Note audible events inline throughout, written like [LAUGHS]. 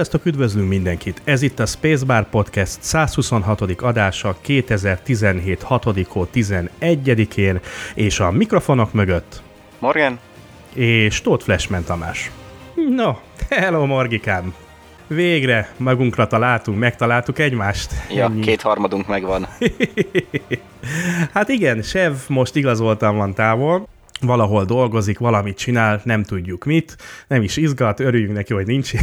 Sziasztok, üdvözlünk mindenkit! Ez itt a Spacebar Podcast 126. adása 2017. 6. 11-én, és a mikrofonok mögött Morgan? és Tóth Flashman Tamás. No, hello Morgikám! Végre magunkra találtunk, megtaláltuk egymást. Ja, Ennyi. kétharmadunk megvan. [LAUGHS] Hát igen, Sev most igazoltan van távol, valahol dolgozik, valamit csinál, nem tudjuk mit, nem is izgat, örüljünk neki, hogy nincs. [LAUGHS]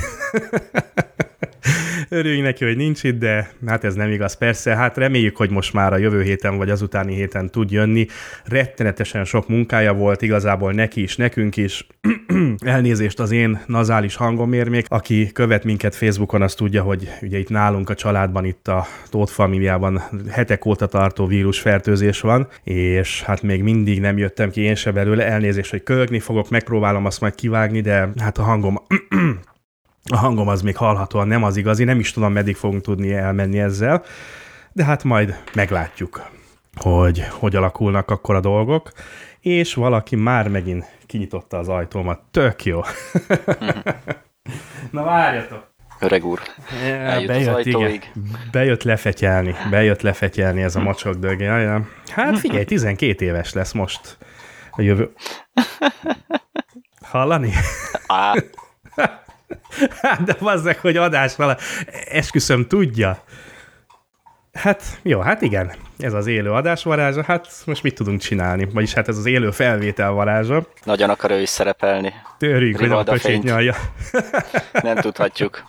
Örüljünk neki, hogy nincs itt, de hát ez nem igaz. Persze, hát reméljük, hogy most már a jövő héten vagy azutáni héten tud jönni. Rettenetesen sok munkája volt igazából neki is, nekünk is. [CLEARS THROAT] Elnézést az én nazális hangomért még. Aki követ minket Facebookon, az tudja, hogy ugye itt nálunk a családban, itt a Tóth familiában hetek óta tartó vírusfertőzés van, és hát még mindig nem jöttem ki én se belőle. Elnézést, hogy kölgni fogok, megpróbálom azt majd kivágni, de hát a hangom [CLEARS THROAT] a hangom az még hallhatóan nem az igazi, nem is tudom, meddig fogunk tudni elmenni ezzel, de hát majd meglátjuk, hogy hogy alakulnak akkor a dolgok, és valaki már megint kinyitotta az ajtómat. Tök jó. [LAUGHS] Na várjatok. Öreg úr. Eljut az ajtóig. Bejött lefetyelni, bejött lefetyelni ez a mocsok dög. Hát figyelj, [LAUGHS] 12 éves lesz most a jövő. [LAUGHS] Hallani? Á, Hát, de bazzeg, hogy adás vala, esküszöm, tudja. Hát, jó, hát igen, ez az élő adás varázsa, hát most mit tudunk csinálni? Vagyis hát ez az élő felvétel varázsa. nagyon akar ő is szerepelni. Törjük, hogy a fényt. nyalja. Nem tudhatjuk.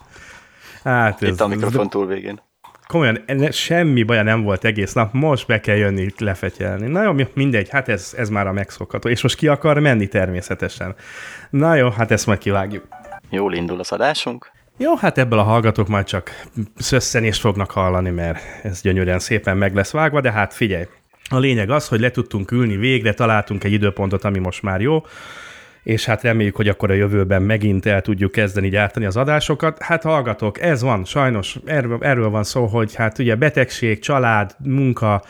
Hát ez, Itt a ez, mikrofon túl végén. komolyan semmi baja nem volt egész nap, most be kell jönni lefetyelni. Na jó, mi- mindegy, hát ez, ez már a megszokható. És most ki akar menni természetesen. Na jó, hát ezt majd kivágjuk. Jól indul az adásunk. Jó, hát ebből a hallgatók majd csak szösszenést fognak hallani, mert ez gyönyörűen szépen meg lesz vágva, de hát figyelj, a lényeg az, hogy le tudtunk ülni végre, találtunk egy időpontot, ami most már jó, és hát reméljük, hogy akkor a jövőben megint el tudjuk kezdeni gyártani az adásokat. Hát hallgatók, ez van, sajnos erről, erről van szó, hogy hát ugye betegség, család, munka,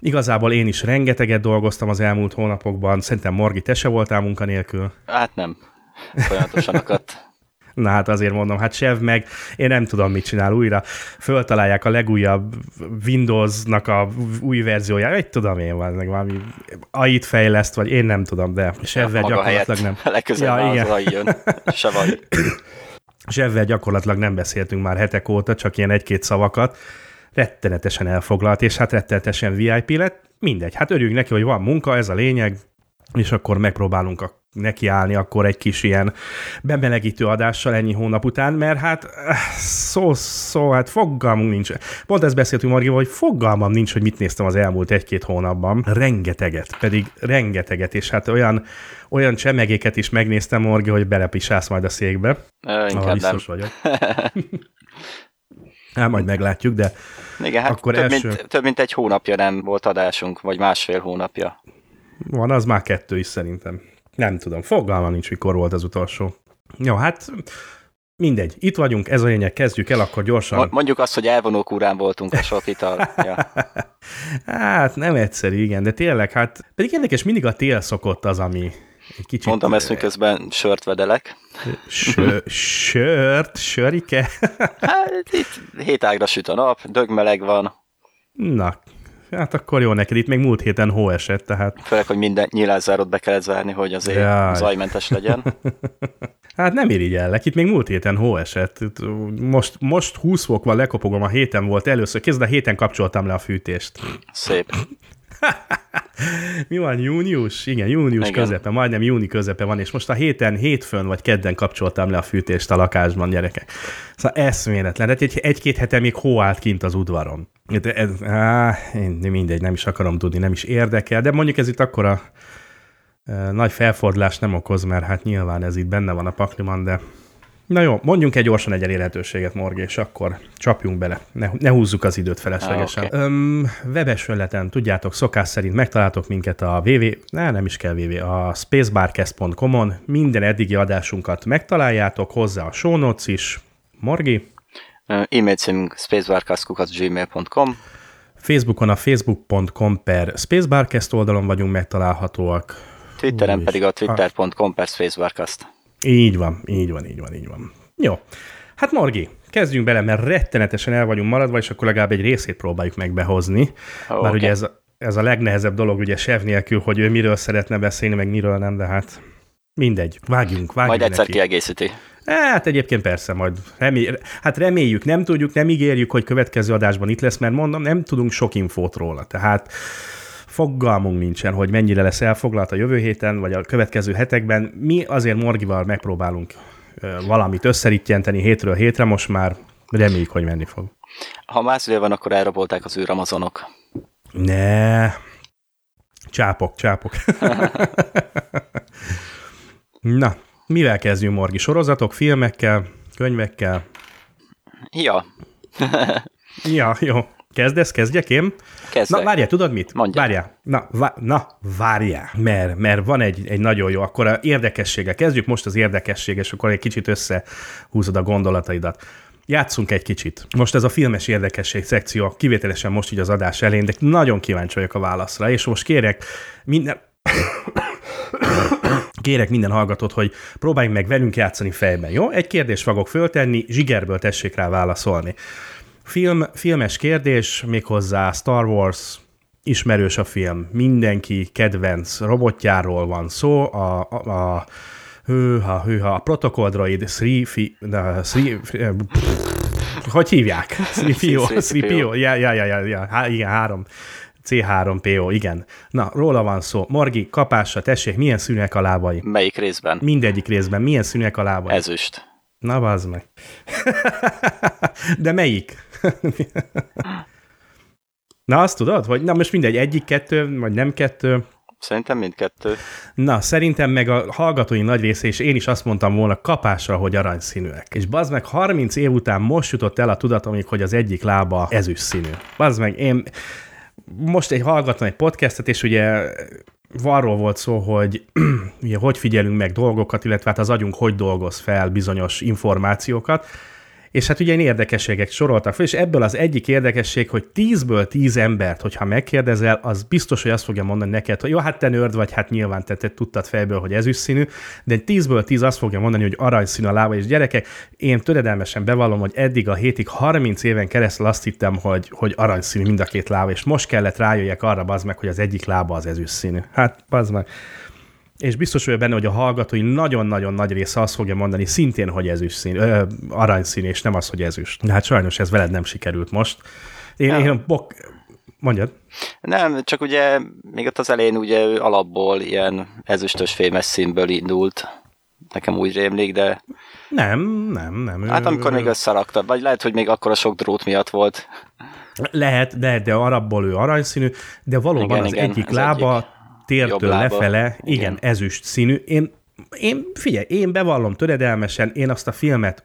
igazából én is rengeteget dolgoztam az elmúlt hónapokban, szerintem Morgi, te se voltál munkanélkül. Hát nem. Folyamatosan akadt. Na hát azért mondom, hát Sev meg, én nem tudom, mit csinál újra. Föltalálják a legújabb Windowsnak a új verzióját, egy tudom én, van meg valami AI-t fejleszt, vagy én nem tudom, de Sevvel Maga gyakorlatilag nem. [LAUGHS] legközelebb Ja, ja, igen. az AI jön. [LAUGHS] Se vagy. Sevvel gyakorlatilag nem beszéltünk már hetek óta, csak ilyen egy-két szavakat. Rettenetesen elfoglalt, és hát rettenetesen VIP lett. Mindegy, hát örüljünk neki, hogy van munka, ez a lényeg, és akkor megpróbálunk a nekiállni akkor egy kis ilyen bemelegítő adással ennyi hónap után, mert hát eh, szó, szó, hát fogalmunk nincs. Pont ezt beszéltünk Margival, hogy fogalmam nincs, hogy mit néztem az elmúlt egy-két hónapban. Rengeteget, pedig rengeteget, és hát olyan, olyan csemegéket is megnéztem, Morgi, hogy belepisálsz majd a székbe. Ö, inkább nem. biztos vagyok. [LAUGHS] Hát majd meglátjuk, de Igen, hát Akkor több, első- mint, több mint egy hónapja nem volt adásunk, vagy másfél hónapja. Van az már kettő is szerintem. Nem tudom, fogalmam nincs, mikor volt az utolsó. Jó, hát mindegy, itt vagyunk, ez a lényeg, kezdjük el, akkor gyorsan. Mo- Mondjuk azt, hogy elvonók urán voltunk a sok ital. Ja. [LAUGHS] Hát nem egyszerű, igen, de tényleg, hát pedig érdekes, mindig a tél szokott az, ami egy kicsit... Mondom ezt, miközben sört vedelek. Sö, sört, sörike? Hát itt hétágra süt a nap, dögmeleg van, Na, hát akkor jó neked, itt még múlt héten hó esett, tehát főleg, hogy minden nyílászárót be kellett zárni, hogy azért Jaj. zajmentes legyen. [LAUGHS] Hát nem irigyellek, itt még múlt héten hó esett. Most, most 20 fok van, lekopogom, a héten volt először. Kézd, a héten kapcsoltam le a fűtést. Szép. [LAUGHS] Mi van, június? Igen, június Igen. közepe, majdnem júni közepe van, és most a héten, hétfőn vagy kedden kapcsoltam le a fűtést a lakásban, gyerekek. Szóval eszméletlen. Hát egy, egy-két hete még hó állt kint az udvaron. De ez, á, én mindegy, nem is akarom tudni, nem is érdekel, de mondjuk ez itt akkora e, nagy felfordulás nem okoz, mert hát nyilván ez itt benne van a pakliban, de Na jó, mondjunk egy gyorsan egy elérhetőséget, Morgi, és akkor csapjunk bele. Ne, ne húzzuk az időt feleslegesen. Ah, okay. Öm, webes felületen, tudjátok, szokás szerint megtaláltok minket a www, ne, nem is kell www, a spacebarcast.com-on. Minden eddigi adásunkat megtaláljátok, hozzá a show notes is. Morgi? E-mail címünk spacebarcast.gmail.com Facebookon a facebook.com per Spacebarcast oldalon vagyunk megtalálhatóak. Twitteren Új, pedig a twitter.com per spacebarcast. Így van, így van, így van, így van. Jó. Hát Morgi, kezdjünk bele, mert rettenetesen el vagyunk maradva, és akkor legalább egy részét próbáljuk meg behozni. Ó, Bár oké. ugye ez, ez a legnehezebb dolog, ugye Sev nélkül, hogy ő miről szeretne beszélni, meg miről nem, de hát mindegy. Vágjunk, vágjunk Majd egyszer neki. kiegészíti. Hát egyébként persze, majd remély, hát reméljük, nem tudjuk, nem ígérjük, hogy következő adásban itt lesz, mert mondom, nem tudunk sok infót róla. Tehát fogalmunk nincsen, hogy mennyire lesz elfoglalt a jövő héten, vagy a következő hetekben. Mi azért Morgival megpróbálunk valamit összerittyenteni hétről hétre, most már reméljük, hogy menni fog. Ha más idő van, akkor elrabolták az űramazonok. Ne, csápok, csápok. [LAUGHS] Na, mivel kezdjünk, Morgi? Sorozatok, filmekkel, könyvekkel? Ja, Ja, jó. Kezdesz, kezdjek én? kezdve. Na, várjál, tudod mit? Mondja. Várjál. Na, vá- na várjál. Mert, mert van egy, egy nagyon jó, akkor a érdekessége. Kezdjük most az érdekessége, és akkor egy kicsit összehúzod a gondolataidat. Játszunk egy kicsit. Most ez a filmes érdekesség szekció, kivételesen most így az adás elején, de nagyon kíváncsi vagyok a válaszra, és most kérek minden... Kérek minden hallgatót, hogy próbáljunk meg velünk játszani fejben, jó? Egy kérdést fogok föltenni, zsigerből tessék rá válaszolni. Film, filmes kérdés, méghozzá Star Wars, ismerős a film, mindenki kedvenc robotjáról van szó, a, a, a hőha, hőha, a Protocol Droid 3, fi, na, 3 hogy hívják? 3PO, 3PO, ja, ja, ja, ja, ja, há, igen, három. C3PO, igen. Na, róla van szó. Morgi, kapásra, tessék, milyen szűnek a lábai? Melyik részben? Mindegyik részben, milyen szűnek a lábai? Ezüst. Na, bazd meg. [LAUGHS] De melyik? [LAUGHS] Na, azt tudod, hogy na most mindegy, egyik, kettő, vagy nem kettő. Szerintem mindkettő. Na, szerintem meg a hallgatói nagy része, és én is azt mondtam volna kapásra, hogy aranyszínűek. És bazd meg, 30 év után most jutott el a tudatomig, hogy az egyik lába ezüst színű. Bazd meg, én most egy hallgatom egy podcastet, és ugye arról volt szó, hogy [CLEARS THROAT] hogy figyelünk meg dolgokat, illetve hát az agyunk hogy dolgoz fel bizonyos információkat, és hát ugye én érdekességek soroltak fel, és ebből az egyik érdekesség, hogy 10-ből 10 embert, hogyha megkérdezel, az biztos, hogy azt fogja mondani neked, hogy jó, hát te nörd vagy, hát nyilván te, te tudtad fejből, hogy ezüst színű, de 10-ből 10 azt fogja mondani, hogy aranyszínű a lába, és gyerekek, én töredelmesen bevallom, hogy eddig a hétig 30 éven keresztül azt hittem, hogy, hogy aranyszínű mind a két lába, és most kellett rájöjjek arra, bazd meg, hogy az egyik lába az ezüst színű. Hát, bazd meg. És biztos vagyok benne, hogy a hallgatói nagyon-nagyon nagy része azt fogja mondani szintén, hogy ezüst szín, ö, aranyszín, és nem az, hogy ezüst. De hát sajnos ez veled nem sikerült most. Én, Ja. én bok... Mondjad. Nem, csak ugye még ott az elején ugye ő alapból ilyen ezüstös fémes színből indult. Nekem úgy rémlik, de Nem, nem, nem. hát amikor Ő- még összerakta, vagy lehet, hogy még akkor a sok drót miatt volt. Lehet, de, de arabból ő aranyszínű, de valóban Igen, az igen, egyik lába egyik tértől lefele, igen, Igen. ezüst színű. Én, én, figyelj, én bevallom töredelmesen, én azt a filmet,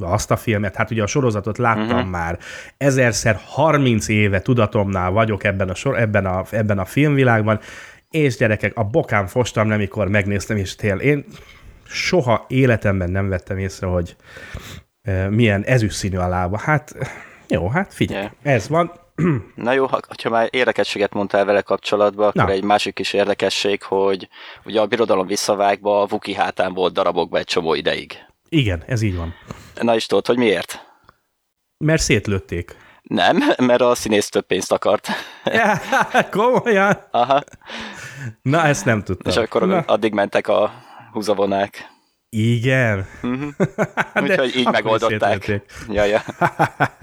azt a filmet, hát ugye a sorozatot láttam uh-huh. már ezerszer, 30 éve tudatomnál vagyok ebben a, sor, ebben a, ebben a filmvilágban, és gyerekek, a bokán fostam, amikor megnéztem, és tél, én soha életemben nem vettem észre, hogy e, milyen ezüst színű a lába. Hát, jó, hát figyelj, Yeah. ez van, Na jó, ha, ha már érdekességet mondtál vele kapcsolatban, akkor Na. egy másik kis érdekesség, hogy ugye a birodalom visszavágba a Vuki hátán volt darabokba egy csomó ideig. Igen, ez így van. Na is tudod, hogy miért? Mert szétlőtték. Nem, mert a színész több pénzt akart. Ja, komolyan? Aha, Na, ezt nem tudtam. és akkor Na, addig mentek a húzavonák. igen. [LAUGHS] Úgyhogy így megoldották. Ja, ja.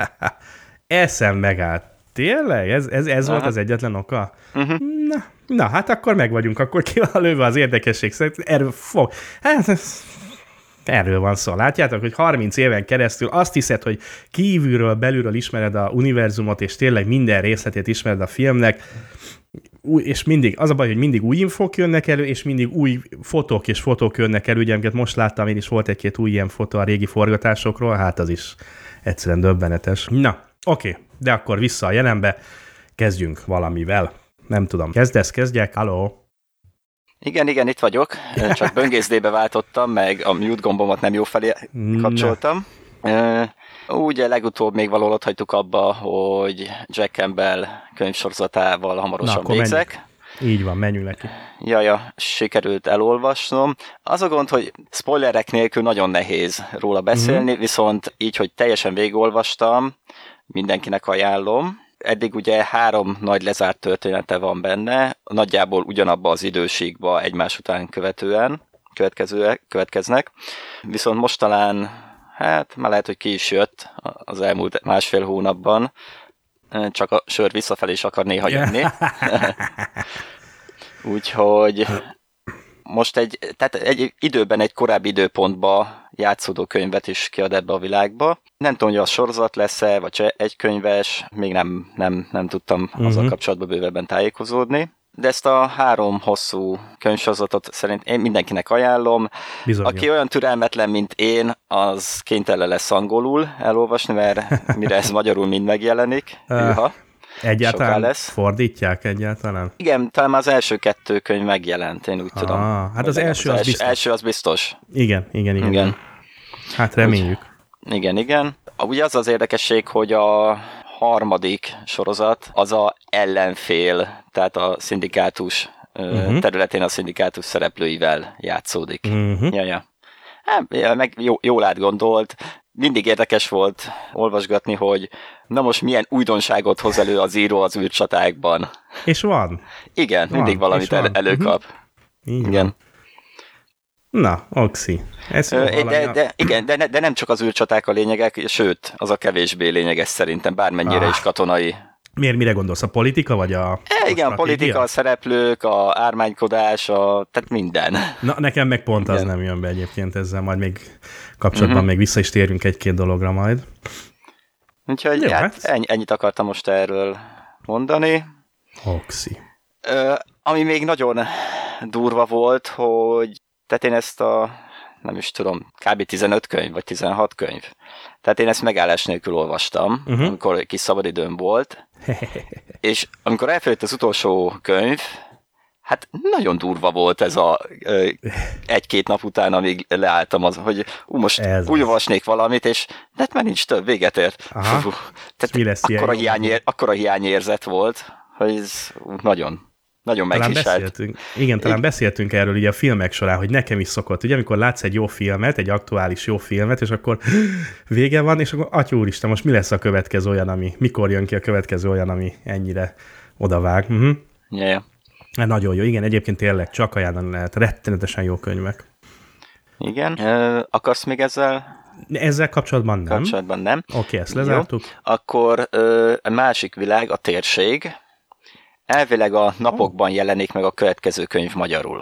[LAUGHS] Eszem megállt. Tényleg? Ez, ez, ez volt Aha. az egyetlen oka? Mhm. Na, na, hát akkor meg vagyunk, akkor ki van lőve az érdekesség szerint. Erről fog. Hát, ez- erről van szó. Látjátok, hogy 30 éven keresztül azt hiszed, hogy kívülről, belülről ismered a univerzumot, és tényleg minden részletét ismered a filmnek. új, és mindig, az a baj, hogy mindig új infók jönnek elő, és mindig új fotók és fotók jönnek elő, ugye amiket most láttam, én is volt egy-két új ilyen fotó a régi forgatásokról, hát az is egyszerűen döbbenetes. Na, oké, de akkor vissza a jelenbe, kezdjünk valamivel. Nem tudom, kezdesz, kezdjek, halló? Igen, igen, itt vagyok, csak böngészdébe váltottam, meg a mute gombomat nem jó felé kapcsoltam. Ugye legutóbb még valahol ott hagytuk abba, hogy Jack Campbell könyvsorozatával hamarosan Na, végzek. Menjünk. Így van, menjünk neki. Jaja, sikerült elolvasnom. Az a gond, hogy spoilerek nélkül nagyon nehéz róla beszélni, mm-hmm. viszont így, hogy teljesen végigolvastam, mindenkinek ajánlom. Eddig ugye három nagy lezárt története van benne, nagyjából ugyanabba az időségba egymás után követően következő, következnek. Viszont most talán, hát már lehet, hogy ki is jött az elmúlt másfél hónapban, csak a sör visszafelé is akar néha jönni. [LAUGHS] Úgyhogy most egy, tehát egy időben, egy korábbi időpontba játszódó könyvet is kiad ebbe a világba. Nem tudom, hogy az sorozat lesz-e, vagy egy könyves, még nem, nem, nem tudtam uh-huh. azzal mhm. kapcsolatban bővebben tájékozódni. De ezt a három hosszú könyvsorozatot szerint én mindenkinek ajánlom. Bizony. Aki olyan türelmetlen, mint én, az kénytelen lesz angolul elolvasni, mert mire ez [LAUGHS] magyarul mind megjelenik. Uh, Egyáltalán lesz. fordítják egyáltalán? Igen, talán az első kettő könyv megjelent, én úgy ah, tudom. Hát az első az, az biztos. első az biztos. Igen, igen, igen. igen. Hát reméljük. Úgy, igen, igen. Ugye az az érdekesség, hogy a harmadik sorozat az a ellenfél, tehát a szindikátus uh-huh. területén a szindikátus szereplőivel játszódik. Uh-huh. Ja, ja. Hát, meg jó, jól átgondolt, mindig érdekes volt olvasgatni, hogy na most milyen újdonságot hoz elő az író az űrcsatákban. És van. Igen, van, mindig valamit el, előkap. Uh-huh. Igen. Van. Na, Oxi. Ez de, de, de, igen, de, ne, de nem csak az űrcsaták a lényegek, sőt, az a kevésbé lényeges szerintem, bármennyire ah. is katonai. Miért, mire gondolsz? A politika, vagy a, e, Igen, a politika, a szereplők, a ármánykodás, a, tehát minden. Na, nekem meg pont igen. az nem jön be egyébként ezzel, majd még kapcsolatban uh-huh. még vissza is térünk egy-két dologra majd. Úgyhogy Jó, hát, hát. Ennyi, ennyit akartam most erről mondani. Oxi. Ö, ami még nagyon durva volt, hogy tehát én ezt a, nem is tudom, kb. 15 könyv, vagy 16 könyv. Tehát én ezt megállás nélkül olvastam, uh-huh. amikor kis szabadidőm volt. [LAUGHS] és amikor elfelejött az utolsó könyv, hát nagyon durva volt ez a egy-két nap után, amíg leálltam az, hogy ú, most ez úgy olvasnék valamit, és de hát már nincs több, véget ért. Aha. Tehát mi lesz akkora, hiány, akkora hiányérzet volt, hogy ez nagyon nagyon talán beszéltünk, Igen, talán beszéltünk erről ugye a filmek során, hogy nekem is szokott, ugye, amikor látsz egy jó filmet, egy aktuális jó filmet, és akkor [GASPS] vége van, és akkor atyú úristen, most mi lesz a következő olyan, ami, mikor jön ki a következő olyan, ami ennyire odavág. Uh-huh. Yeah. Nagyon jó, igen, egyébként tényleg csak ajánlani lehet, rettenetesen jó könyvek. Igen, akarsz még ezzel ezzel kapcsolatban nem. Kapcsolatban nem. Oké, okay, ezt lezártuk. Jó. Akkor ö, a másik világ, a térség, Elvileg a napokban jelenik meg a következő könyv magyarul.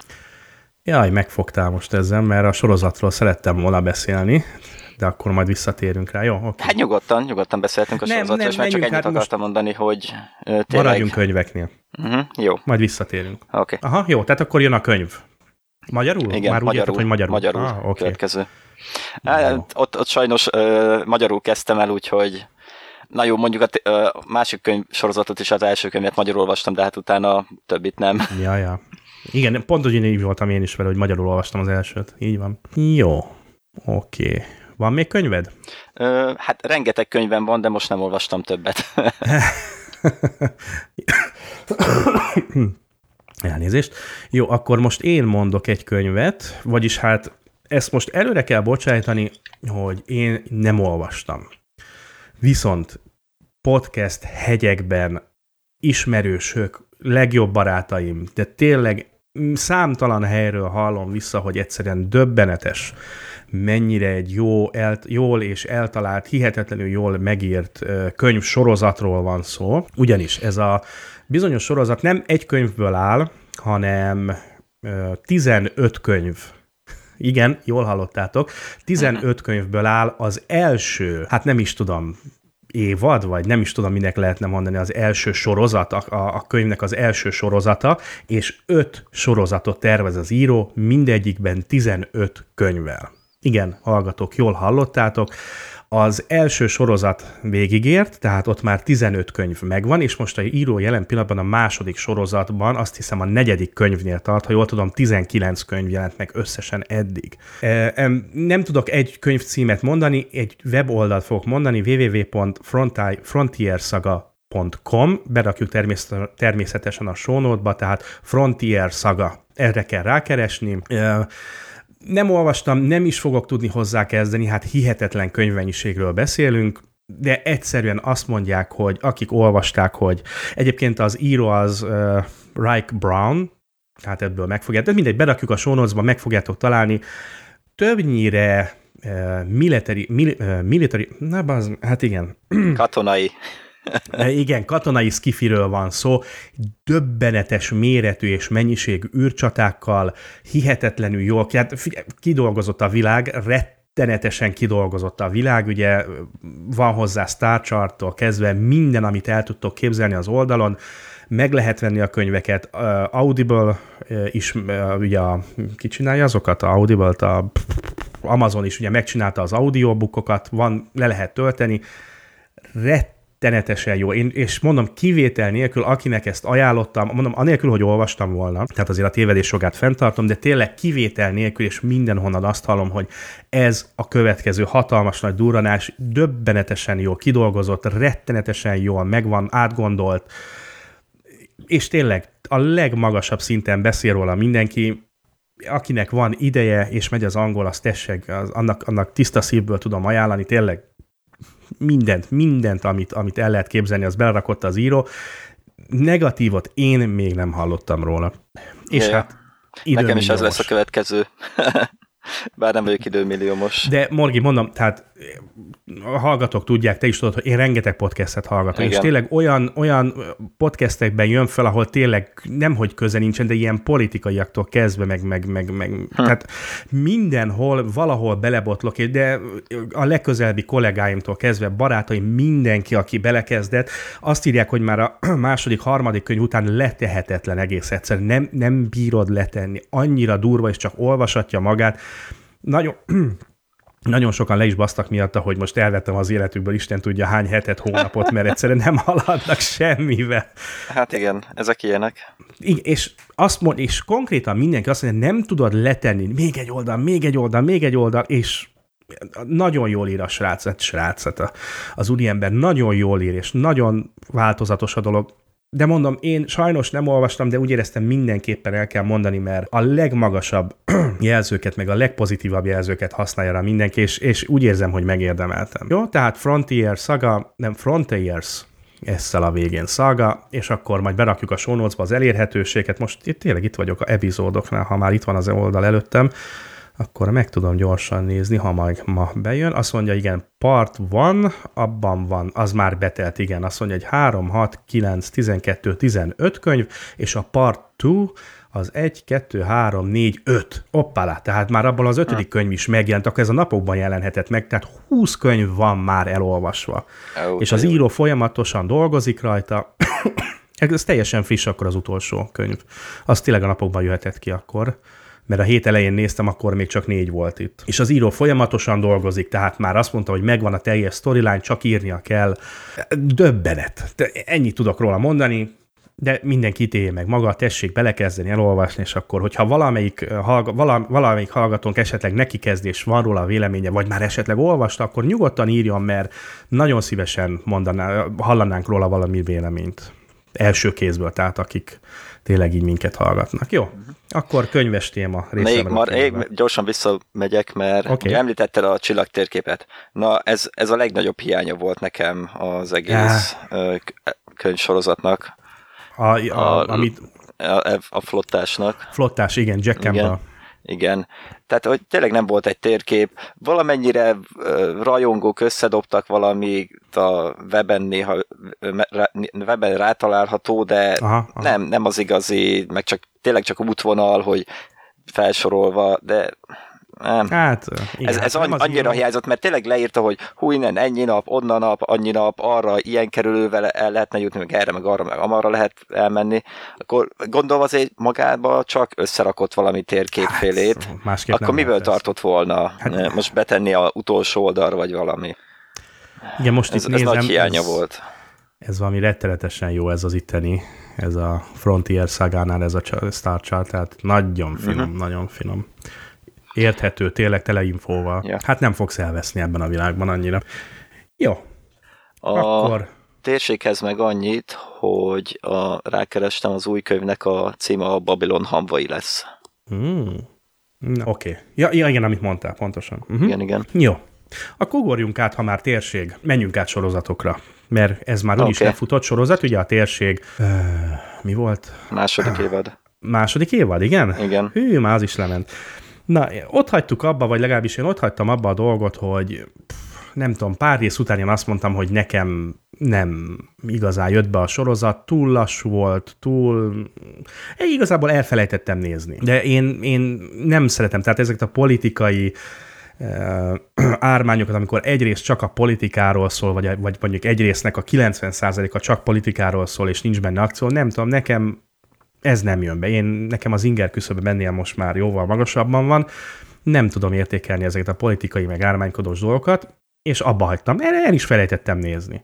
Jaj, megfogtál most ezzel, mert a sorozatról szerettem volna beszélni, de akkor majd visszatérünk rá, jó? Okay. Hát nyugodtan, nyugodtan beszéltünk a nem, sorozatról, és már csak ennyit hát akartam mondani, hogy tényleg... Maradjunk könyveknél. Uh-huh, jó. Majd visszatérünk. Oké. Okay. Aha, jó, tehát akkor jön a könyv. Magyarul? Igen, Már magyarul, úgy érted, hogy magyarul. Magyarul, ah, okay. következő. Hát, ott, ott sajnos uh, magyarul kezdtem el, úgyhogy Na jó, mondjuk a, a másik könyv sorozatot is, az első könyvet magyarul olvastam, de hát utána többit nem. [LAUGHS] Ja, ja. Igen, pont úgy így voltam én is vele, hogy magyarul olvastam az elsőt. Így van. Jó. Oké. Okay. Van még könyved? Ö, hát rengeteg könyvem van, de most nem olvastam többet. [LAUGHS] Elnézést. Jó, akkor most én mondok egy könyvet, vagyis hát ezt most előre kell bocsájtani, hogy én nem olvastam. Viszont podcast hegyekben ismerősök, legjobb barátaim, de tényleg számtalan helyről hallom vissza, hogy egyszerűen döbbenetes, mennyire egy jó, el, jól és eltalált, hihetetlenül jól megírt könyv sorozatról van szó. Ugyanis ez a bizonyos sorozat nem egy könyvből áll, hanem 15 könyv igen, jól hallottátok. 15 könyvből áll az első, hát nem is tudom, évad, vagy nem is tudom, minek lehetne mondani, az első sorozat, a, a könyvnek az első sorozata, és öt sorozatot tervez az író, mindegyikben 15 könyvvel. Igen, hallgatók, jól hallottátok. Az első sorozat végigért, tehát ott már 15 könyv megvan, és most a író jelen pillanatban a második sorozatban, azt hiszem a negyedik könyvnél tart, ha jól tudom, 19 könyv jelent meg összesen eddig. Nem tudok egy könyv címet mondani, egy weboldalt fogok mondani, www.frontiersaga.com, berakjuk természetesen a show tehát Frontier Saga, erre kell rákeresni nem olvastam, nem is fogok tudni hozzá kezdeni, hát hihetetlen könyvmennyiségről beszélünk, de egyszerűen azt mondják, hogy akik olvasták, hogy egyébként az író az uh, Reich Brown, tehát ebből megfogjátok, mindegy, berakjuk a sónocba, meg fogjátok találni, többnyire uh, military, mil, uh, military, na baz, hát igen. Katonai. Igen, katonai skifiről van szó, döbbenetes méretű és mennyiségű űrcsatákkal, hihetetlenül jól, hát kidolgozott a világ, rettenetesen kidolgozott a világ, ugye van hozzá Star Chart-tól kezdve minden, amit el tudtok képzelni az oldalon, meg lehet venni a könyveket, Audible is, ugye a, ki csinálja azokat? A Audible-t, a Amazon is ugye megcsinálta az audiobookokat, van, le lehet tölteni, rett tenetesen jó. Én, és mondom, kivétel nélkül, akinek ezt ajánlottam, mondom, anélkül, hogy olvastam volna, tehát azért a tévedés jogát fenntartom, de tényleg kivétel nélkül, és mindenhonnan azt hallom, hogy ez a következő hatalmas nagy durranás, döbbenetesen jó kidolgozott, rettenetesen jól megvan, átgondolt, és tényleg a legmagasabb szinten beszél róla mindenki, akinek van ideje, és megy az angol, azt tessék, az, annak, annak tiszta szívből tudom ajánlani, tényleg mindent, mindent, amit, amit el lehet képzelni, az belerakott az író. Negatívot én még nem hallottam róla. És ja, hát Nekem is ez lesz a következő. [LAUGHS] Bár nem vagyok időmilliómos. De Morgi, mondom, tehát a hallgatók tudják, te is tudod, hogy én rengeteg podcastet hallgatom, Igen. és tényleg olyan, olyan podcastekben jön fel, ahol tényleg nem hogy köze nincsen, de ilyen politikaiaktól kezdve, meg, meg, meg, meg hm. tehát mindenhol, valahol belebotlok, de a legközelebbi kollégáimtól kezdve, barátaim, mindenki, aki belekezdett, azt írják, hogy már a [CLEARS THROAT] második, harmadik könyv után letehetetlen egész egyszer, nem, nem bírod letenni, annyira durva, és csak olvasatja magát, nagyon, [CLEARS THROAT] nagyon sokan le is basztak miatta, hogy most elvettem az életükből Isten tudja hány hetet, hónapot, mert egyszerűen nem haladnak semmivel. Hát igen, ezek ilyenek. Igen, és azt mond, és konkrétan mindenki azt mondja, nem tudod letenni még egy oldal, még egy oldal, még egy oldal, és nagyon jól ír a srác, srác, az úriember nagyon jól ír, és nagyon változatos a dolog. De mondom, én sajnos nem olvastam, de úgy éreztem mindenképpen el kell mondani, mert a legmagasabb [CLEARS THROAT] jelzőket, meg a legpozitívabb jelzőket használja rá mindenki, és, és úgy érzem, hogy megérdemeltem. Jó, tehát Frontier Saga, nem Frontiers, ezzel a végén szaga, és akkor majd berakjuk a show az elérhetőséget. Most itt tényleg itt vagyok a epizódoknál, ha már itt van az oldal előttem, akkor meg tudom gyorsan nézni, ha majd ma bejön. Azt mondja, igen, part van, abban van, az már betelt, igen. Azt mondja, hogy 3, 6, 9, 12, 15 könyv, és a part 2 az 1, 2, 3, 4, 5. Oppala, tehát már abban az ötödik könyv is megjelent, akkor ez a napokban jelenhetett meg, tehát 20 könyv van már elolvasva. Oh, és az író folyamatosan dolgozik rajta, [COUGHS] ez teljesen friss akkor az utolsó könyv. Az tényleg a napokban jöhetett ki akkor mert a hét elején néztem, akkor még csak négy volt itt. És az író folyamatosan dolgozik, tehát már azt mondta, hogy megvan a teljes storyline, csak írnia kell. Döbbenet. De ennyit tudok róla mondani, de mindenki ítélje meg maga, tessék belekezdeni, elolvasni, és akkor, hogyha valamelyik, hallga, vala, valamelyik hallgatónk esetleg neki kezd, és van róla a véleménye, vagy már esetleg olvasta, akkor nyugodtan írjon, mert nagyon szívesen mondaná, hallanánk róla valami véleményt. Első kézből, tehát akik tényleg így minket hallgatnak. Jó, akkor könyves téma Még, mar, még gyorsan visszamegyek, mert okay. említetted a csillagtérképet. Na, ez, ez a legnagyobb hiánya volt nekem az egész ja. könyvsorozatnak. A, a, a, amit... a, a flottásnak. Flottás, igen, Jack Campbell. Igen. Igen. Tehát, hogy tényleg nem volt egy térkép, valamennyire rajongók összedobtak valamit a weben néha weben rátalálható, de aha, aha. Nem, nem az igazi, meg csak tényleg csak útvonal, hogy felsorolva, de nem. Hát, igen, ez, ez nem az annyira író. hiányzott, mert tényleg leírta, hogy hú, innen ennyi nap, onnan nap, annyi nap, arra ilyen kerülővel el lehetne jutni, meg erre, meg arra, meg amarra lehet elmenni. Akkor gondolom azért magába csak összerakott valami térképfélét. Hát, másképp akkor miből ez. tartott volna? Hát, most betenni a utolsó oldalra, vagy valami. Igen, most Ez, itt ez nézem, nagy hiánya ez, volt. ez valami rettenetesen jó ez az itteni, ez a Frontier szagánál ez a Star Chart, tehát nagyon finom, uh-huh. nagyon finom. Érthető, tényleg tele infóval. Ja. Hát nem fogsz elveszni ebben a világban annyira. Jó, A akkor térséghez meg annyit, hogy a, rákerestem az új könyvnek a címe a Babylon hamvai lesz. Mm. Oké. Okay. Ja, ja, igen, amit mondtál, pontosan. Uh-huh. Igen, igen. Jó. Akkor ugorjunk át, ha már térség. Menjünk át sorozatokra. Mert ez már úgyis Oké. lefutott sorozat, ugye a térség... Uh, mi volt? Második évad. Második évad, igen? Igen. Hű, már az is lement. Na, ott hagytuk abba, vagy legalábbis én ott hagytam abba a dolgot, hogy nem tudom, pár rész után én azt mondtam, hogy nekem nem igazán jött be a sorozat, túl lassú volt, túl... Én igazából elfelejtettem nézni. De én, én nem szeretem, tehát ezeket a politikai eh, [CLEARS THROAT] ármányokat, amikor egyrészt csak a politikáról szól, vagy, vagy mondjuk egy résznek a 90%-a csak politikáról szól, és nincs benne akció, nem tudom, nekem ez nem jön be. Én, nekem az inger küszöbe bennél most már jóval magasabban van, nem tudom értékelni ezeket a politikai meg ármánykodós dolgokat, és abba hagytam. El, el is felejtettem nézni.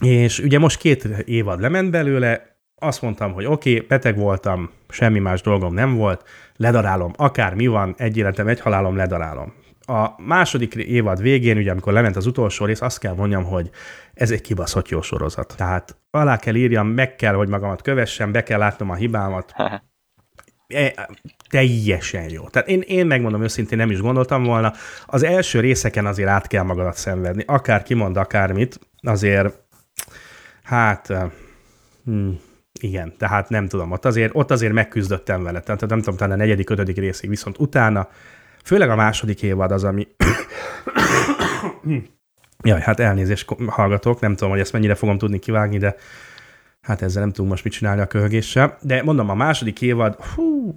És ugye most két évad lement belőle, azt mondtam, hogy oké, okay, beteg voltam, semmi más dolgom nem volt, ledarálom, akár mi van, egy életem, egy halálom, ledarálom. A második évad végén, ugye amikor lement az utolsó rész, azt kell mondjam, hogy ez egy kibaszott jó sorozat. Tehát alá kell írjam, meg kell, hogy magamat kövessem, be kell látnom a hibámat, [LAUGHS] E, teljesen jó. Tehát én, én megmondom őszintén, nem is gondoltam volna. Az első részeken azért át kell magadat szenvedni. Akár kimond akármit, azért hát hm, igen, tehát nem tudom, ott azért, ott azért megküzdöttem vele. Tehát nem tudom, talán a negyedik, ötödik részig, viszont utána, főleg a második évad az, ami Jaj, hát elnézést hallgatok, nem tudom, hogy ezt mennyire fogom tudni kivágni, de hát ezzel nem tudunk most mit csinálni a köhögéssel. De mondom, a második évad, hú,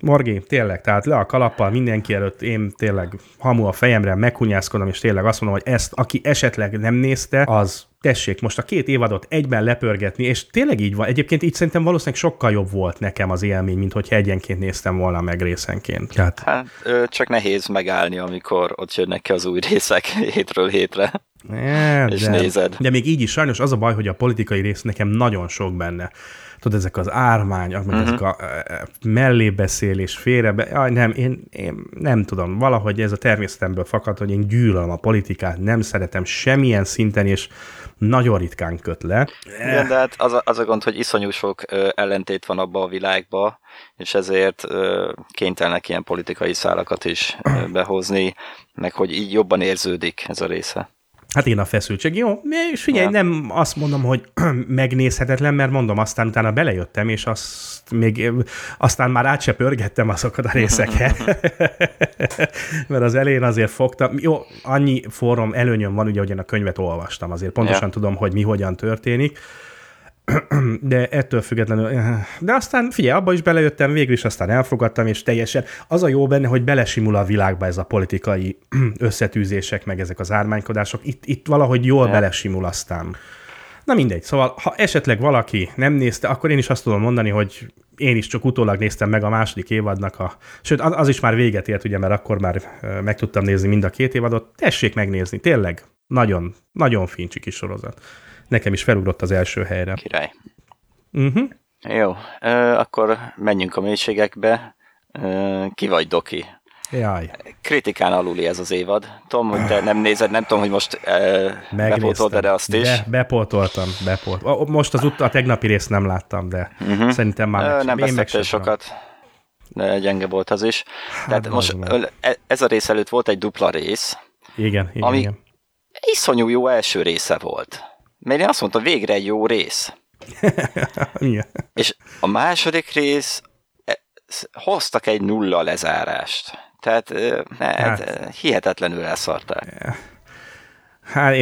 Morgi, tényleg, tehát le a kalappal mindenki előtt, én tényleg hamu a fejemre, meghunyászkodom, és tényleg azt mondom, hogy ezt, aki esetleg nem nézte, az tessék most a két évadot egyben lepörgetni, és tényleg így van. Egyébként így szerintem valószínűleg sokkal jobb volt nekem az élmény, mint hogyha egyenként néztem volna meg részenként. Tehát, Hát, ö, csak nehéz megállni, amikor ott jönnek ki az új részek [LAUGHS] hétről hétre. É, És de, nézed. De még így is sajnos az a baj, hogy a politikai rész nekem nagyon sok benne. Tudod, ezek az ármányok, meg uh-huh. ezek a e, mellébeszélés, félrebe... Jaj, nem, én, én nem tudom, valahogy ez a természetemből fakad, hogy én gyűlölöm a politikát, nem szeretem semmilyen szinten, és nagyon ritkán köt le. Igen, de hát az a, az a gond, hogy iszonyú sok ö, ellentét van abba a világba, és ezért ö, kénytelenek ilyen politikai szálakat is ö, behozni, meg hogy így jobban érződik ez a része. Hát én a feszültség, jó, és figyelj, nem azt mondom, hogy [CLEARS THROAT] megnézhetetlen, mert mondom, aztán utána belejöttem, és azt még, aztán már át se pörgettem azokat a részeket, [LAUGHS] mert az elején azért fogtam, jó, annyi forrom előnyöm van, ugye, hogy én a könyvet olvastam, azért pontosan Ja. tudom, hogy mi hogyan történik, de ettől függetlenül, de aztán figyelj, abba is belejöttem végül is, aztán elfogadtam, és teljesen az a jó benne, hogy belesimul a világba ez a politikai [CLEARS THROAT] összetűzések, meg ezek az ármánykodások, itt, itt valahogy jól Ja. belesimul aztán. Na mindegy, szóval ha esetleg valaki nem nézte, akkor én is azt tudom mondani, hogy én is csak utólag néztem meg a második évadnak a... Sőt, az is már véget ért, ugye, mert akkor már ö, meg tudtam nézni mind a két évadot. Tessék megnézni, tényleg. Nagyon, nagyon fincsi kis sorozat. Nekem is felugrott az első helyre. Király. Uh-huh. Jó, ö, akkor menjünk a mélységekbe. Ö, ki vagy, Doki? Jaj, Kritikán aluli ez az évad. Tudom, hogy te nem nézed, nem tudom, hogy most ö, bepótold de azt is. De, bepótoltam, bepolt. Ó, Most az ut- a tegnapi részt nem láttam, de uh-huh. szerintem már meg nem tudom. sokat. De gyenge volt az is. Hát, Tehát most ö, e- ez a rész előtt volt egy dupla rész, Igen, igen, ami- igen. iszonyú jó első része volt. Mert én azt mondtam, végre egy jó rész. [LAUGHS] igen. És a második rész e, hoztak egy nulla lezárást. Tehát ne, Hát. hát. hihetetlenül elszarták. Hát,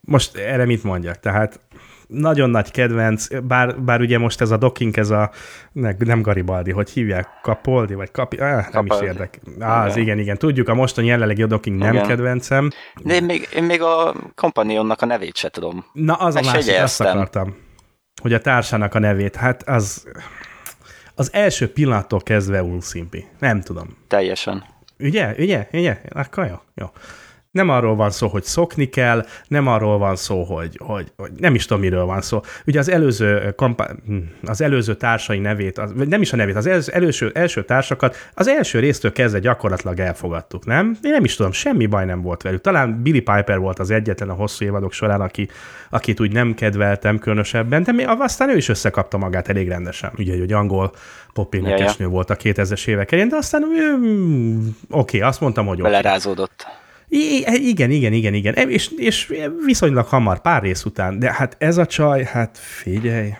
most erre mit mondjak? Tehát nagyon nagy kedvenc, bár, bár ugye most ez a docking, ez a, nem Garibaldi, hogy hívják, Kapoldi, vagy Kapi, ah, nem is érdek. Ah, az igen, igen, tudjuk, a mostani jelenlegi a docking nem igen. kedvencem. De én még, én még a Companionnak a nevét se tudom. Na, az Ezt a másik, azt akartam, hogy a társának a nevét, hát az az első pillanattól kezdve unszimpi. Nem tudom. Teljesen. Ugye? Ugye? Ugye? Akkor jó. jó. Nem arról van szó, hogy szokni kell, nem arról van szó, hogy, hogy, hogy nem is tudom, miről van szó. Ugye az előző, kompa, hm, az előző társai nevét, az, nem is a nevét, az első, első, első társakat az első résztől kezdve gyakorlatilag elfogadtuk, nem? Én nem is tudom, semmi baj nem volt velük. Talán Billy Piper volt az egyetlen a hosszú évadok során, aki, akit úgy nem kedveltem különösebben, de még aztán ő is összekapta magát elég rendesen. Ugye, hogy angol popénekesnő volt a 2000-es évek elején, de aztán mm, oké, okay, azt mondtam, hogy Belerázódott. I- igen, igen, igen, igen. És, és viszonylag hamar, pár rész után. De hát ez a csaj, hát figyelj.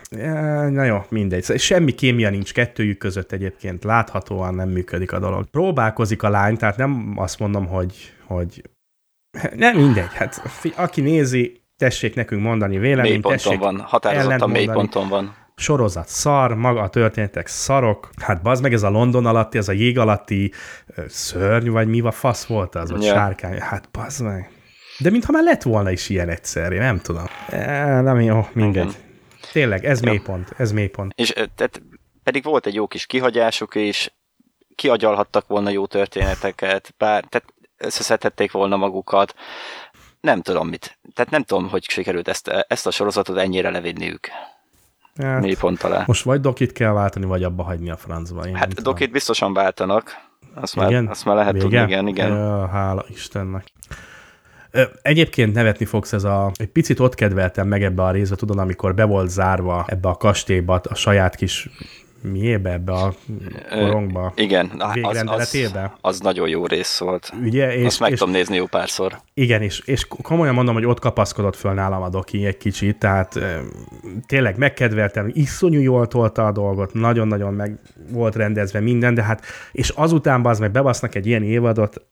Na jó, mindegy. Semmi kémia nincs kettőjük között egyébként. Láthatóan nem működik a dolog. Próbálkozik a lány, tehát nem azt mondom, hogy, hogy nem mindegy. Hát aki nézi, tessék nekünk mondani véleményt. Mélyponton van, határozottan mélyponton van sorozat szar, maga a történetek szarok. Hát bazd meg ez a London alatti, ez a jég alatti szörny, vagy mi a fasz volt az, vagy yeah. sárkány. Hát bazd meg. De mintha már lett volna is ilyen egyszer, én nem tudom. E, nem jó, mindegy. Igen. Tényleg, ez ja. mélypont, ez mélypont. És tehát pedig volt egy jó kis kihagyásuk, és kiagyalhattak volna jó történeteket, bár, tehát összeszedhették volna magukat. Nem tudom mit. Tehát nem tudom, hogy sikerült ezt, ezt a sorozatot ennyire levinniük. Hát, mély pont alá. Most vagy dokit kell váltani, vagy abba hagyni a francba. Én hát dokit biztosan váltanak. Azt már, igen? azt már lehet Vége? tudni, igen, igen. Ja, hála Istennek. Egyébként nevetni fogsz, ez a... Egy picit ott kedveltem meg ebbe a részbe, tudod, amikor be volt zárva ebbe a kastélyba a saját kis miébe, ebbe a korongba? Igen, az, az, az nagyon jó rész volt. Ugye? És, Azt meg és, tudom nézni jó párszor. Igen, és, és komolyan mondom, hogy ott kapaszkodott föl nálam a doki egy kicsit, tehát tényleg megkedveltem, iszonyú jól tolta a dolgot, nagyon-nagyon meg volt rendezve minden, de hát, és azután az meg bebasznak egy ilyen évadot,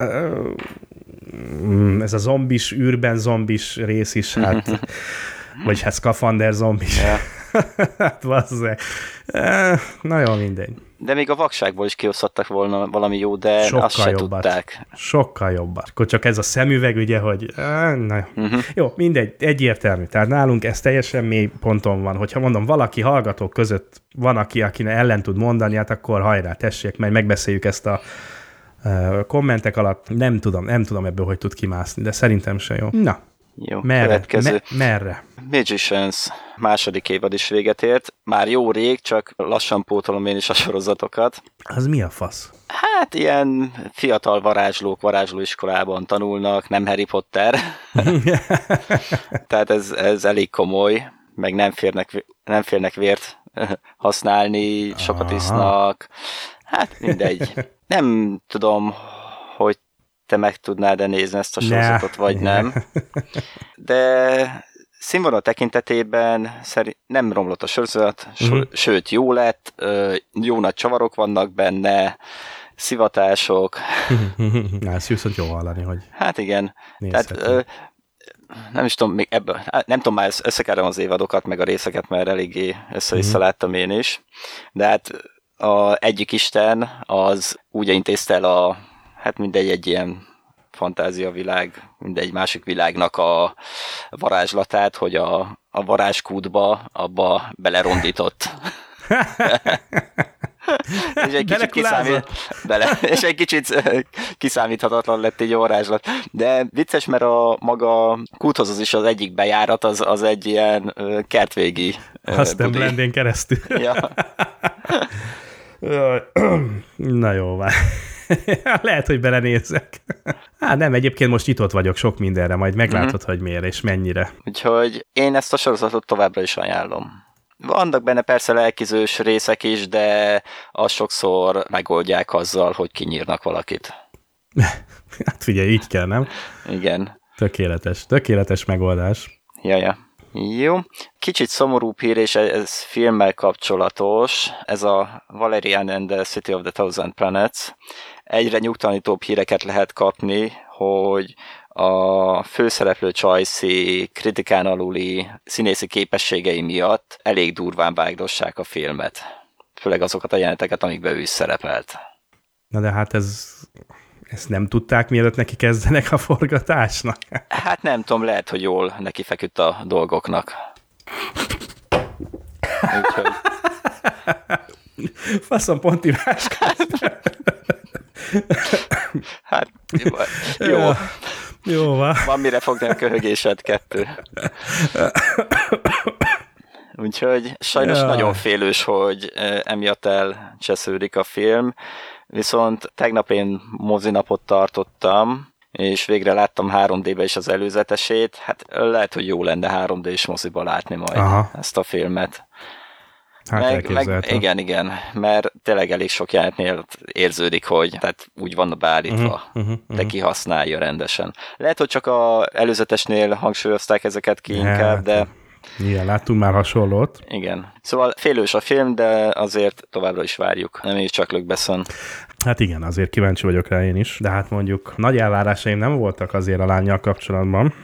ez a zombis, űrben zombis rész is, hát, [LAUGHS] vagy hát skafander zombis. Ja. [LAUGHS] hát E, nagyon mindegy. De még a vakságból is kihozhattak volna valami jó, de Sokkal azt se jobbat. tudták. Sokkal jobbat. Akkor csak ez a szemüveg, ugye, hogy e, na, uh-huh. jó, mindegy, egyértelmű. Tehát nálunk ez teljesen mély ponton van. Hogyha mondom, valaki hallgatók között van, aki, aki ellen tud mondani, hát akkor hajrá, tessék, mert megbeszéljük ezt a uh, kommentek alatt. Nem tudom, nem tudom ebből, hogy tud kimászni, de szerintem se jó. Na, jó, merre? következő. Me- merre? Magicians második évad is véget ért. Már jó rég, csak lassan pótolom én is a sorozatokat. Az mi a fasz? Hát ilyen fiatal varázslók varázslóiskolában tanulnak, nem Harry Potter. [LAUGHS] Tehát ez, ez elég komoly, meg nem férnek, nem férnek vért használni, sokat isznak. Hát mindegy. Nem tudom, hogy te meg tudnád-e nézni ezt a sorozatot, vagy nem. [LAUGHS] De színvonal tekintetében szerint nem romlott a sorozat, uh-huh. sőt jó lett, jó nagy csavarok vannak benne, szivatások. [LAUGHS] Na, ezt viszont jó hallani, hogy Hát igen. Tehát, nem is tudom, még ebből, hát nem tudom már összekerem az évadokat, meg a részeket, mert eléggé össze-vissza uh-huh. láttam én is, de hát a egyik isten az úgy intézte el a hát mindegy egy ilyen fantáziavilág, mindegy másik világnak a varázslatát, hogy a, a varázskútba abba belerondított. [LAUGHS] és egy kicsit kiszámít, bele, és egy kicsit kiszámíthatatlan lett így a varázslat. De vicces, mert a maga kúthoz az is az egyik bejárat, az, az egy ilyen kertvégi Azt nem blendén keresztül. ja. [LAUGHS] [CLEARS THROAT] Na jó, vár. [LAUGHS] Lehet, hogy belenézek. Hát nem, egyébként most nyitott vagyok sok mindenre, majd meglátod, mm-hmm. hogy miért és mennyire. Úgyhogy én ezt a sorozatot továbbra is ajánlom. Vannak benne persze lelkizős részek is, de azt sokszor megoldják azzal, hogy kinyírnak valakit. [LAUGHS] hát figyelj, így kell, nem? Igen. Tökéletes, tökéletes megoldás. Ja, ja. Jó. Kicsit szomorú hír, és ez filmmel kapcsolatos. Ez a Valerian and the City of the Thousand Planets egyre nyugtalanítóbb híreket lehet kapni, hogy a főszereplő Csajci kritikán aluli színészi képességei miatt elég durván vágdossák a filmet. Főleg azokat a jeleneteket, amikben ő is szerepelt. Na de hát ez, ezt nem tudták, mielőtt neki kezdenek a forgatásnak? Hát nem tudom, lehet, hogy jól neki feküdt a dolgoknak. Úgyhogy... [LAUGHS] Faszom, pont Hát, jó. jó. Jó, van. Van mire fogni a köhögésed kettő. Úgyhogy sajnos ja. nagyon félős, hogy emiatt elcsesződik a film, viszont tegnap én mozinapot tartottam, és végre láttam 3D-be is az előzetesét, hát lehet, hogy jó lenne 3D-s moziba látni majd Aha. ezt a filmet. Hát meg, meg, igen, igen, mert tényleg elég sok jelenetnél érződik, hogy tehát úgy van beállítva, uh-huh, uh-huh, de kihasználja rendesen. Lehet, hogy csak a előzetesnél hangsúlyozták ezeket ki inkább, hát, de... Igen, láttunk már hasonlót. Igen. Szóval félős a film, de azért továbbra is várjuk. Nem is csak Luke Besson. Hát igen, azért kíváncsi vagyok rá én is, de hát mondjuk nagy elvárásaim nem voltak azért a lányjal kapcsolatban.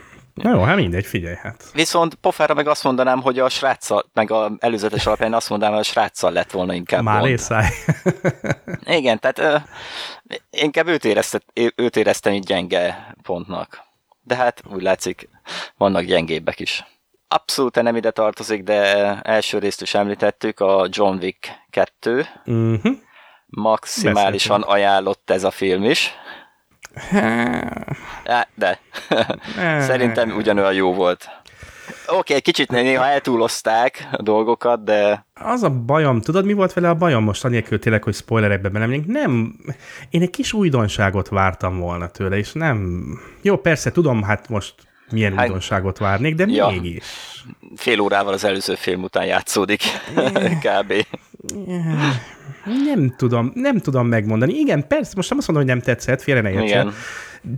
Na jó, hát mindegy, figyelj hát. Viszont pofára meg azt mondanám, hogy a sráccal, meg a előzetes alapján azt mondanám, hogy a sráccal lett volna inkább Már lészáj. [LAUGHS] Igen, tehát ö, inkább őt, érezte, őt éreztem így gyenge pontnak. De hát úgy látszik, vannak gyengébbek is. Abszolút nem ide tartozik, de első részt is említettük, a John Wick 2. Uh-huh. Maximálisan Beszéltem. ajánlott ez a film is. De. Szerintem ugyanolyan jó volt. Oké, okay, kicsit néha eltúlozták a dolgokat, de... Az a bajom, tudod, mi volt vele a bajom most, anélkül tényleg, hogy spoilerekbe belemegyünk? Nem, én egy kis újdonságot vártam volna tőle, és nem... Jó, persze, tudom, hát most milyen hát, újdonságot várnék, de ja, mégis. Fél órával az előző film után játszódik, [LAUGHS] kb. Nem tudom, nem tudom megmondani. Igen, persze, most nem azt mondom, hogy nem tetszett, félre ne értsen.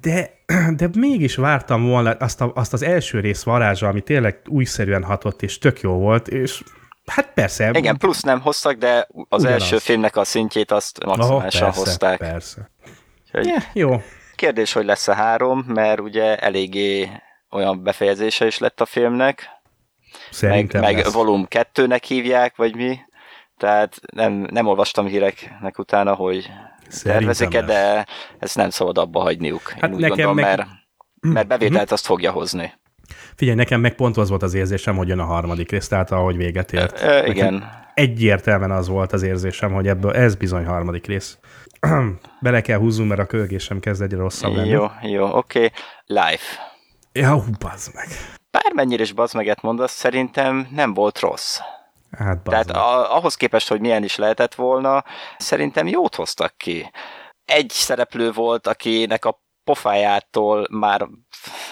De, de mégis vártam volna azt, a, azt az első rész varázsa, ami tényleg újszerűen hatott, és tök jó volt, és Hát persze. Igen, plusz nem hoztak, de az Ugyanaz. első filmnek a szintjét azt maximálisan oh, persze, hozták. Persze, Úgyhogy yeah, jó. Kérdés, hogy lesz a három, mert ugye eléggé olyan befejezése is lett a filmnek. Szerintem meg, meg Volum 2-nek hívják, vagy mi. Tehát nem, nem olvastam híreknek utána, hogy tervezik-e, de ezt nem szabad abba hagyniuk. Hát Én úgy nekem gondolom, meg... mert, mert bevételt azt fogja hozni. Figyelj, nekem meg pont az volt az érzésem, hogy jön a harmadik rész, tehát ahogy véget ért. Ö, igen. Egyértelműen az volt az érzésem, hogy ebből ez bizony harmadik rész. [CLEARS THROAT] Bele kell húzzunk, mert a kölgésem kezd egyre rosszabb lenni. Jó, jó, oké. Okay. Life. Ja, hú, bazd meg. Bármennyire is bazd meget mondasz, szerintem nem volt rossz. Hát, Tehát a, ahhoz képest, hogy milyen is lehetett volna, szerintem jót hoztak ki. Egy szereplő volt, akinek a pofájától már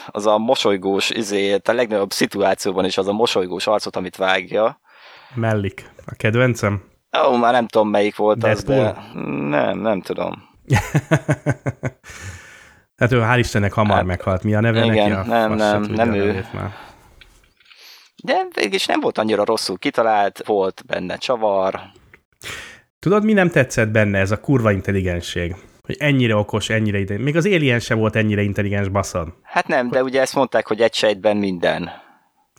az a mosolygós, izé, a legnagyobb szituációban is az a mosolygós arcot, amit vágja. Mellik. A kedvencem? Ó, már nem tudom, melyik volt Deadpool? az, de nem, nem tudom. [LAUGHS] hát ő hál' Istennek hamar hát, meghalt. Mi a neve igen, neki? A nem, nem, nem ő. Már. De végülis nem volt annyira rosszul kitalált, volt benne csavar. Tudod, mi nem tetszett benne? Ez a kurva intelligensség. Hogy ennyire okos, ennyire ide. Még az Alien sem volt ennyire intelligens baszon. Hát nem, de ugye ezt mondták, hogy egy sejtben minden.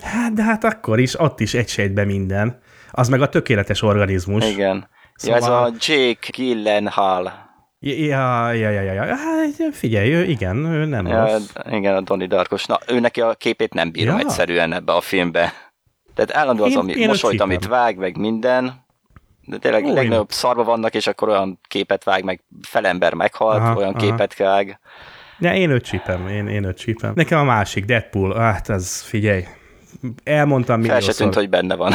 Hát, de hát akkor is, ott is egy sejtben minden. Az meg a tökéletes organizmus. Igen. Szóval... Ja, ez a Jake Gyllenhaal. Ja, ja, ja, ja, ja. Hát figyelj, ő, igen, ő nem ja, rossz. Igen, a Donnie Darkos. Na, ő neki a képét nem bírom ja. egyszerűen ebbe a filmbe. Tehát állandóan az, ami mosolyt, amit vág, meg minden. De tényleg Ó, legnagyobb szarba vannak, és akkor olyan képet vág, meg felember meghalt, aha, olyan aha. képet vág. Ja, én őt csípem, én, én őt csípem. Nekem a másik, Deadpool, hát ez figyelj, elmondtam Fel se tűnt, hogy benne van.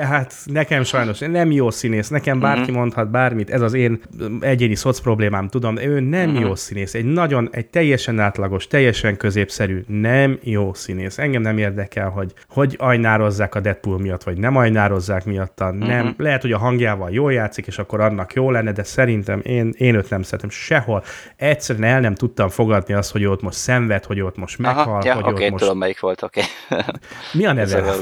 hát nekem sajnos nem jó színész, nekem bárki uh-huh. mondhat bármit, ez az én egyéni szoc problémám, tudom, ő nem uh-huh. jó színész, egy nagyon, egy teljesen átlagos, teljesen középszerű, nem jó színész. Engem nem érdekel, hogy hogy ajnározzák a Deadpool miatt, vagy nem ajnározzák miatta, uh-huh. nem. Lehet, hogy a hangjával jól játszik, és akkor annak jó lenne, de szerintem én, én őt nem szeretem sehol. Egyszerűen el nem tudtam fogadni azt, hogy ő ott most szenved, hogy ő ott most meghal, Aha, ja, hogy okay, ott most... tudom, melyik volt, oké. Okay. Mi a neve? [LAUGHS]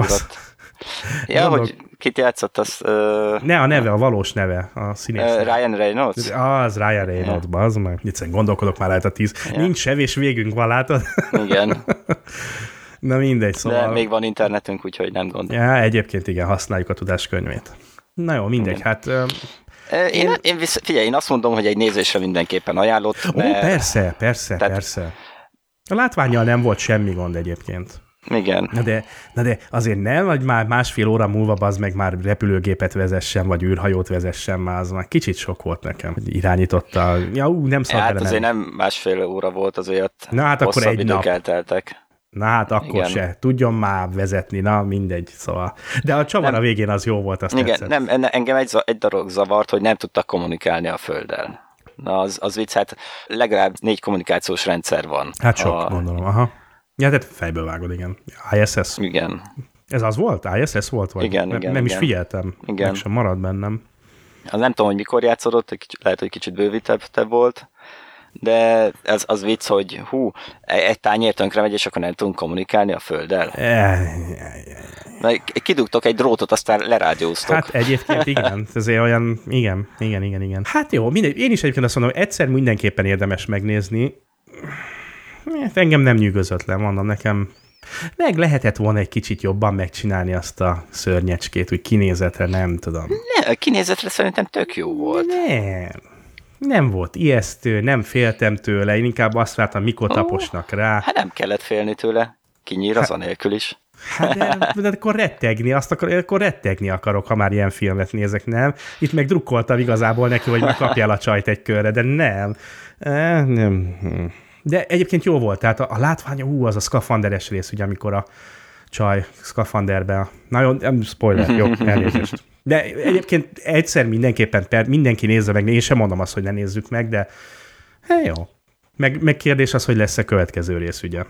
Ja, Mondok. hogy kit játszott, az... Uh, ne, a neve, a valós neve, a színész. Uh, Ryan Reynolds? Az, Ryan Reynolds, yeah. az meg. Egyszerűen gondolkodok már lehet a tíz. Yeah. Nincs sevés végünk van, látod? [LAUGHS] Igen. Na mindegy, szóval... De még van internetünk, úgyhogy nem gond. Ja, egyébként igen, használjuk a tudáskönyvét. Na jó, mindegy, igen. hát... Én, én visz, figyelj, én azt mondom, hogy egy nézésre mindenképpen ajánlott. Ó, persze, persze, tehát, persze. A látványjal nem volt semmi gond egyébként. Igen. Na de, na de azért nem, vagy már másfél óra múlva az meg már repülőgépet vezessen, vagy űrhajót vezessen, már az már kicsit sok volt nekem, hogy irányította. Ja, ú, nem szabad Hát azért nem másfél óra volt, azért Na hát akkor egy nap. elteltek. Na hát akkor Igen. se. Tudjon már vezetni, na mindegy, szóval. De a csavar nem. a végén az jó volt, azt Igen, tetszett. nem, engem egy, egy darab zavart, hogy nem tudtak kommunikálni a Földdel. Na az, az vicc, hát legalább négy kommunikációs rendszer van. Hát sok, a... gondolom, aha. Ja, tehát fejből vágod, igen. ISS. Igen. Ez az volt? ISS volt? Vagy? Igen, ne, igen. Nem igen. is figyeltem. Igen. Meg sem marad bennem. Az nem tudom, hogy mikor játszódott, lehet, hogy kicsit bővítebb volt, de ez az vicc, hogy hú, egy tányér tönkre megy, és akkor nem tudunk kommunikálni a földdel. Kidugtok egy drótot, aztán lerádióztok. Hát egyébként [LAUGHS] igen, ezért olyan, igen, igen, igen, igen. Hát jó, mindegy, én is egyébként azt mondom, egyszer mindenképpen érdemes megnézni. Hát engem nem nyűgözött le, mondom nekem. Meg lehetett volna egy kicsit jobban megcsinálni azt a szörnyecskét, úgy kinézetre, nem tudom. Ne, kinézetre szerintem tök jó volt. Nem. Nem volt ijesztő, nem féltem tőle, én inkább azt vártam, mikor oh, taposnak rá. Hát nem kellett félni tőle, kinyír az hát, anélkül is. Hát de, de akkor rettegni, azt akar, akkor rettegni akarok, ha már ilyen filmet nézek, nem? Itt meg drukkoltam igazából neki, hogy megkapjál a csajt egy körre, de nem. E, nem. De egyébként jó volt, tehát a, a látványa, ú, az a szkafanderes rész, ugye, amikor a csaj szkafanderbe. Na jó, nem spoiler, jó, [LAUGHS] elnézést. De egyébként egyszer mindenképpen, per, mindenki nézze meg, én sem mondom azt, hogy ne nézzük meg, de hát jó. Meg, meg kérdés az, hogy lesz-e következő rész, ugye?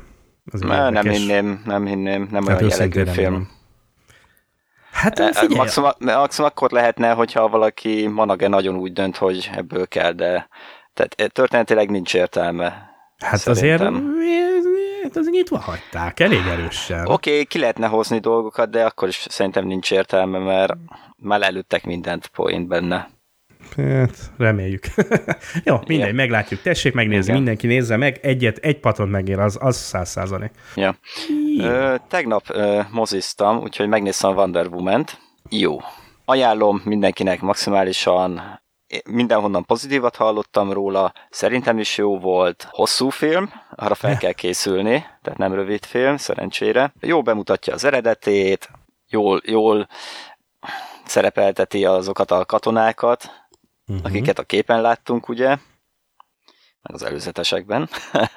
Az nem, nem hinném, nem hinném, nem hát olyan jellegű film. Nem. Hát figyelj. Maximum, maximum akkor lehetne, hogyha valaki manage nagyon úgy dönt, hogy ebből kell, de tehát e, történetileg nincs értelme. Hát szerintem. azért az nyitva hagyták, elég erősen. Oké, okay, ki lehetne hozni dolgokat, de akkor is szerintem nincs értelme, mert már előttek mindent point benne. Hát, reméljük. [LAUGHS] Jó, mindegy, Igen. meglátjuk. Tessék megnézni, Igen. mindenki nézze meg. Egyet, egy paton megér, az, az száz százalék. Ja. Ö, tegnap ö, moziztam, úgyhogy megnéztem a Wonder Woman-t. Jó. Ajánlom mindenkinek maximálisan mindenhonnan pozitívat hallottam róla, szerintem is jó volt, hosszú film, arra fel kell készülni, tehát nem rövid film, szerencsére. Jó bemutatja az eredetét, jól, jól szerepelteti azokat a katonákat, uh-huh. akiket a képen láttunk, ugye, meg az előzetesekben. [LAUGHS]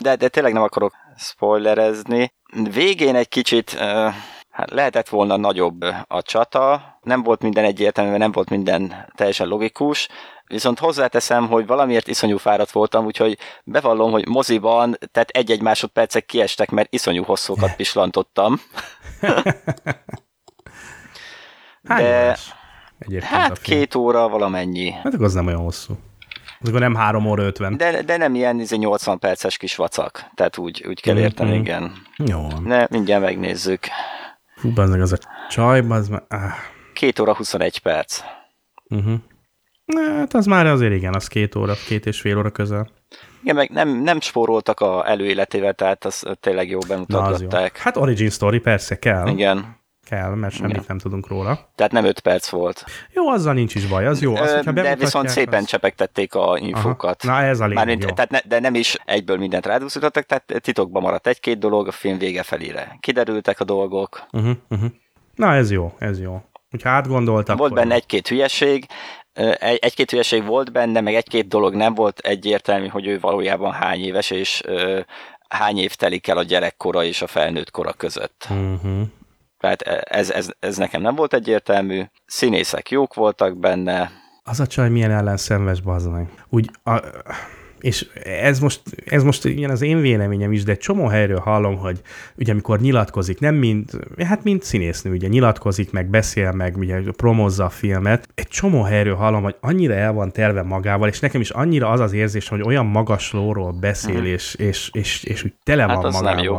de, de tényleg nem akarok spoilerezni. Végén egy kicsit uh, hát lehetett volna nagyobb a csata, nem volt minden egyértelmű, nem volt minden teljesen logikus, viszont hozzáteszem, hogy valamiért iszonyú fáradt voltam, úgyhogy bevallom, hogy moziban, tehát egy-egy másodpercek kiestek, mert iszonyú hosszúkat [LAUGHS] pislantottam. [LAUGHS] De hát két óra valamennyi. Hát akkor az nem olyan hosszú. Az akkor nem három óra ötven. De, de nem ilyen 80 izé, perces kis vacak. Tehát úgy, úgy kell érteni, mm-hmm. igen. Jó. Ne, mindjárt megnézzük. Fú, az az a csaj, az már... Ah. Két óra 21 perc. Uh-huh. Hát az már azért igen, az két óra, két és fél óra közel. Igen, meg nem, nem spóroltak a előéletével, tehát az tényleg jó bemutatták. Hát origin story persze kell. Igen kell, mert semmit Igen. nem tudunk róla. Tehát nem 5 perc volt. Jó, azzal nincs is baj, az jó. Az, Ö, de viszont szépen az... csepegtették a infókat. Aha. Na ez a lényeg, Mármint, jó. Tehát ne, de nem is egyből mindent rádúszítottak, tehát titokban maradt egy-két dolog, a film vége felére. Kiderültek a dolgok. Uh-huh, uh-huh. Na ez jó, ez jó. Hogyha átgondoltak. Volt benne egy-két hülyeség, egy-két hülyeség volt benne, meg egy-két dolog nem volt egyértelmű, hogy ő valójában hány éves, és hány év telik el a gyerekkora és a felnőtt kora között. Uh-huh. Tehát ez, ez, ez nekem nem volt egyértelmű. Színészek jók voltak benne. Az a csaj milyen ellenszenves, bazd meg. Úgy, a, és ez most, ez most ilyen az én véleményem is, de egy csomó helyről hallom, hogy ugye amikor nyilatkozik, nem mint, hát mint színésznő, ugye nyilatkozik, meg beszél, meg ugye promozza a filmet, egy csomó helyről hallom, hogy annyira el van terve magával, és nekem is annyira az az érzés, hogy olyan magaslóról beszél, hmm. és, és, és, és úgy tele hát van magával. Nem jó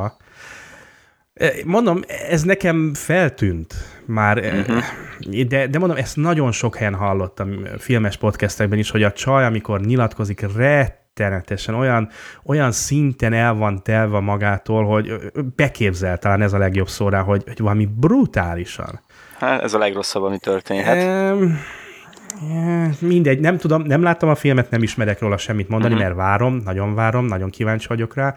Mondom, ez nekem feltűnt már, uh-huh. de, de mondom, ezt nagyon sok helyen hallottam filmes podcastekben is, hogy a csaj, amikor nyilatkozik, rettenetesen olyan, olyan szinten el van telve magától, hogy beképzel talán ez a legjobb szó rá, hogy, hogy valami brutálisan. Hát ez a legrosszabb, ami történhet. Um, mindegy, nem tudom, nem láttam a filmet, nem ismerek róla semmit mondani, uh-huh. mert várom, nagyon várom, nagyon kíváncsi vagyok rá,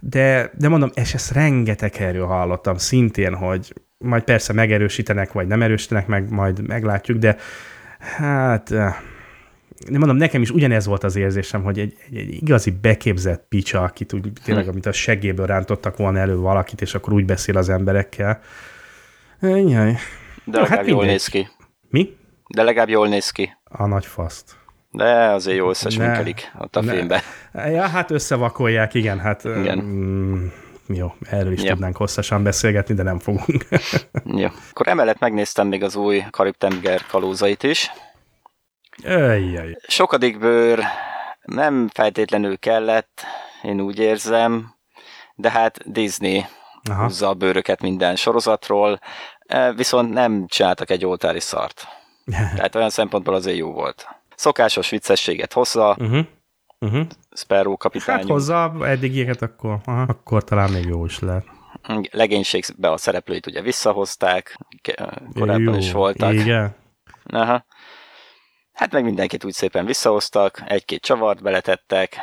de, de mondom, és ezt rengeteg erről hallottam szintén, hogy majd persze megerősítenek, vagy nem erősítenek, meg majd meglátjuk, de hát nem mondom, nekem is ugyanez volt az érzésem, hogy egy, egy, egy igazi beképzett picsa, akit úgy tényleg, hm. amit a seggéből rántottak volna elő valakit, és akkor úgy beszél az emberekkel. Jaj. De legalább hát jól néz ki. Mi? De legalább jól néz ki. A nagy faszt. De azért jól összesminkelik ott a ne. filmben. Ja, hát összevakolják, igen, hát igen. Mm, jó, erről is ja. tudnánk hosszasan beszélgetni, de nem fogunk. [LAUGHS] jó. Akkor emellett megnéztem még az új Karib-tenger kalózait is. Ejjjj. Sokadik bőr nem feltétlenül kellett, én úgy érzem, de hát Disney Aha. húzza a bőröket minden sorozatról, e, viszont nem csináltak egy oltári szart. [LAUGHS] Tehát olyan szempontból azért jó volt. Szokásos viccességet hozza, uh-huh. Uh-huh. Sparrow kapitány. Hát hozza eddigieket, akkor, aha, akkor talán még jó is lehet. Legénységbe a szereplőit ugye visszahozták, korábban jó, is voltak. Igen. Aha. Hát meg mindenkit úgy szépen visszahoztak, egy-két csavart beletettek,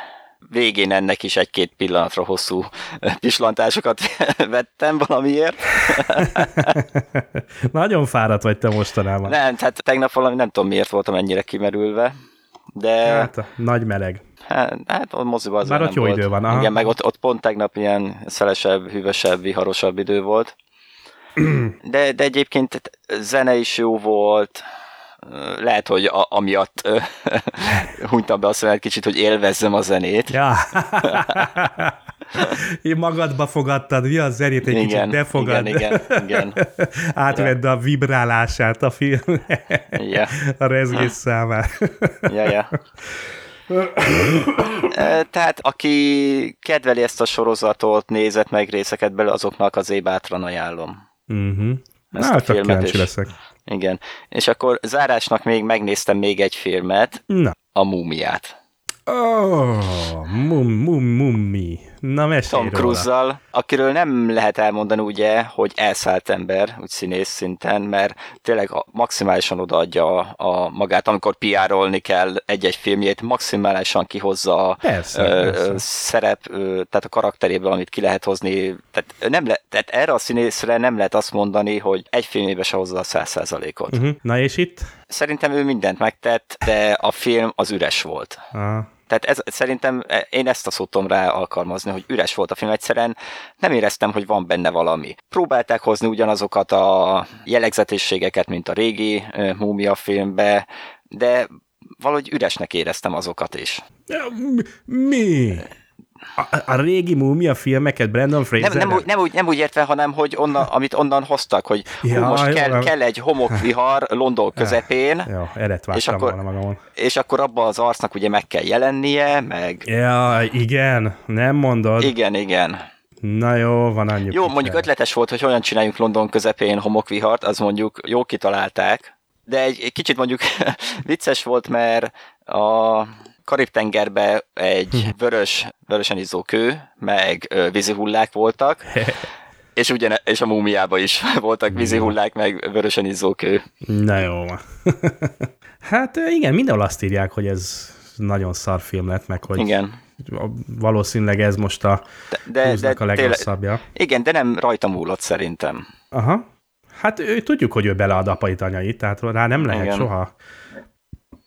végén ennek is egy-két pillanatra hosszú pislantásokat [LAUGHS] vettem valamiért. [LAUGHS] Nagyon fáradt vagy te mostanában. Nem, hát tegnap valami nem tudom miért voltam ennyire kimerülve, de... Hát, nagy meleg. Hát, hát a moziban az Már ott jó volt. idő van. Aha. Igen, meg ott, ott pont tegnap ilyen szelesebb, hűvösebb, viharosabb idő volt. [CLEARS THROAT] De, de egyébként zene is jó volt, lehet, hogy a, amiatt [LAUGHS] hunytam be a szemet kicsit, hogy élvezzem a zenét. Ja. [LAUGHS] Én magadba fogadtad, mi a zenét egy igen, kicsit befogad. Igen, igen, igen. [LAUGHS] Átvedd a vibrálását a film. ja. A rezgés számára. ja, ja. Tehát aki kedveli ezt a sorozatot, nézett meg részeket belőle, azoknak az bátran ajánlom. Uh-huh. Ezt Na, a filmet is. leszek. Igen. És akkor zárásnak még megnéztem még egy filmet, Na. a Múmiát. Oh, mum, mum, mummi. Na, mesélj Tom cruise akiről nem lehet elmondani ugye, hogy elszállt ember, úgy színész szinten, mert tényleg maximálisan odaadja a, a magát, amikor piárolni kell egy-egy filmjét, maximálisan kihozza a persze, ö, persze. szerep, ö, tehát a karakteréből, amit ki lehet hozni. Tehát, nem le, tehát erre a színészre nem lehet azt mondani, hogy egy filmébe se hozza a száz százalékot. Uh-huh. Na és itt? Szerintem ő mindent megtett, de a film az üres volt. Uh-huh. Tehát ez, szerintem e, én ezt a szót rá alkalmazni, hogy üres volt a film, egyszerűen nem éreztem, hogy van benne valami. Próbálták hozni ugyanazokat a jellegzetességeket, mint a régi Múmia filmbe, de valahogy üresnek éreztem azokat is. Mi? A, a régi múmia filmeket Brandon Fraser nem, nem, úgy, nem, úgy, nem úgy értve, hanem hogy onnan, amit onnan hoztak, hogy ja, hú, most kell, kell egy homokvihar London közepén, ja, és, akkor, és akkor abban az arcnak ugye meg kell jelennie, meg... Ja, igen, nem mondod. Igen, igen. Na jó, van annyi. Jó, mondjuk ötletes volt, hogy olyan csináljunk London közepén homokvihart, az mondjuk jó kitalálták, de egy, egy kicsit mondjuk [LAUGHS] vicces volt, mert a Karib-tengerbe egy [LAUGHS] vörös, vörösen izzó kő, meg vízi hullák voltak, [LAUGHS] és, ugyan, és a múmiában is [LAUGHS] voltak vízi hullák, meg vörösen izzó kő. Na jó. hát igen, mindenhol azt írják, hogy ez nagyon szar film lett, meg hogy igen. valószínűleg ez most a de, de, a legrosszabbja. igen, de nem rajta múlott szerintem. Aha. Hát ő, tudjuk, hogy ő belead apait anyait, tehát rá nem lehet igen. soha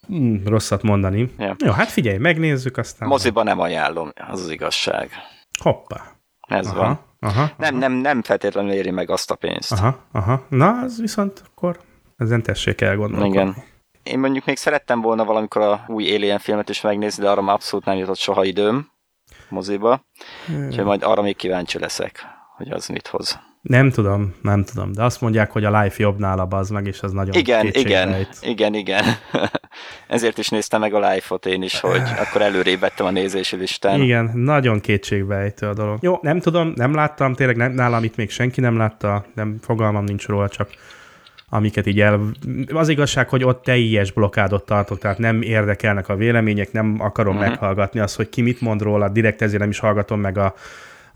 Hmm, rosszat mondani. Ja. Jó, hát figyelj, megnézzük aztán. Moziban nem ajánlom, az az igazság. Hoppá. Ez aha, van. Aha, nem, nem, nem feltétlenül éri meg azt a pénzt. Aha, aha. Na, az viszont akkor ezen tessék elgondolni. Igen. Én mondjuk még szerettem volna valamikor a új Alien filmet is megnézni, de arra már abszolút nem jutott soha időm moziba. Hmm. Úgyhogy majd arra még kíváncsi leszek, hogy az mit hoz. Nem tudom, nem tudom, de azt mondják, hogy a Life jobb nála az meg, és az nagyon Igen, igen, igen, igen. [LAUGHS] ezért is néztem meg a live-ot én is, hogy [SIGHS] akkor előrébb vettem a nézési listán. Igen, nagyon kétségbejtő a dolog. Jó, nem tudom, nem láttam, tényleg nem, nálam itt még senki nem látta, nem fogalmam nincs róla, csak amiket így el... Az igazság, hogy ott teljes blokkádot tartok, tehát nem érdekelnek a vélemények, nem akarom uh-huh. meghallgatni azt, hogy ki mit mond róla, direkt ezért nem is hallgatom meg a,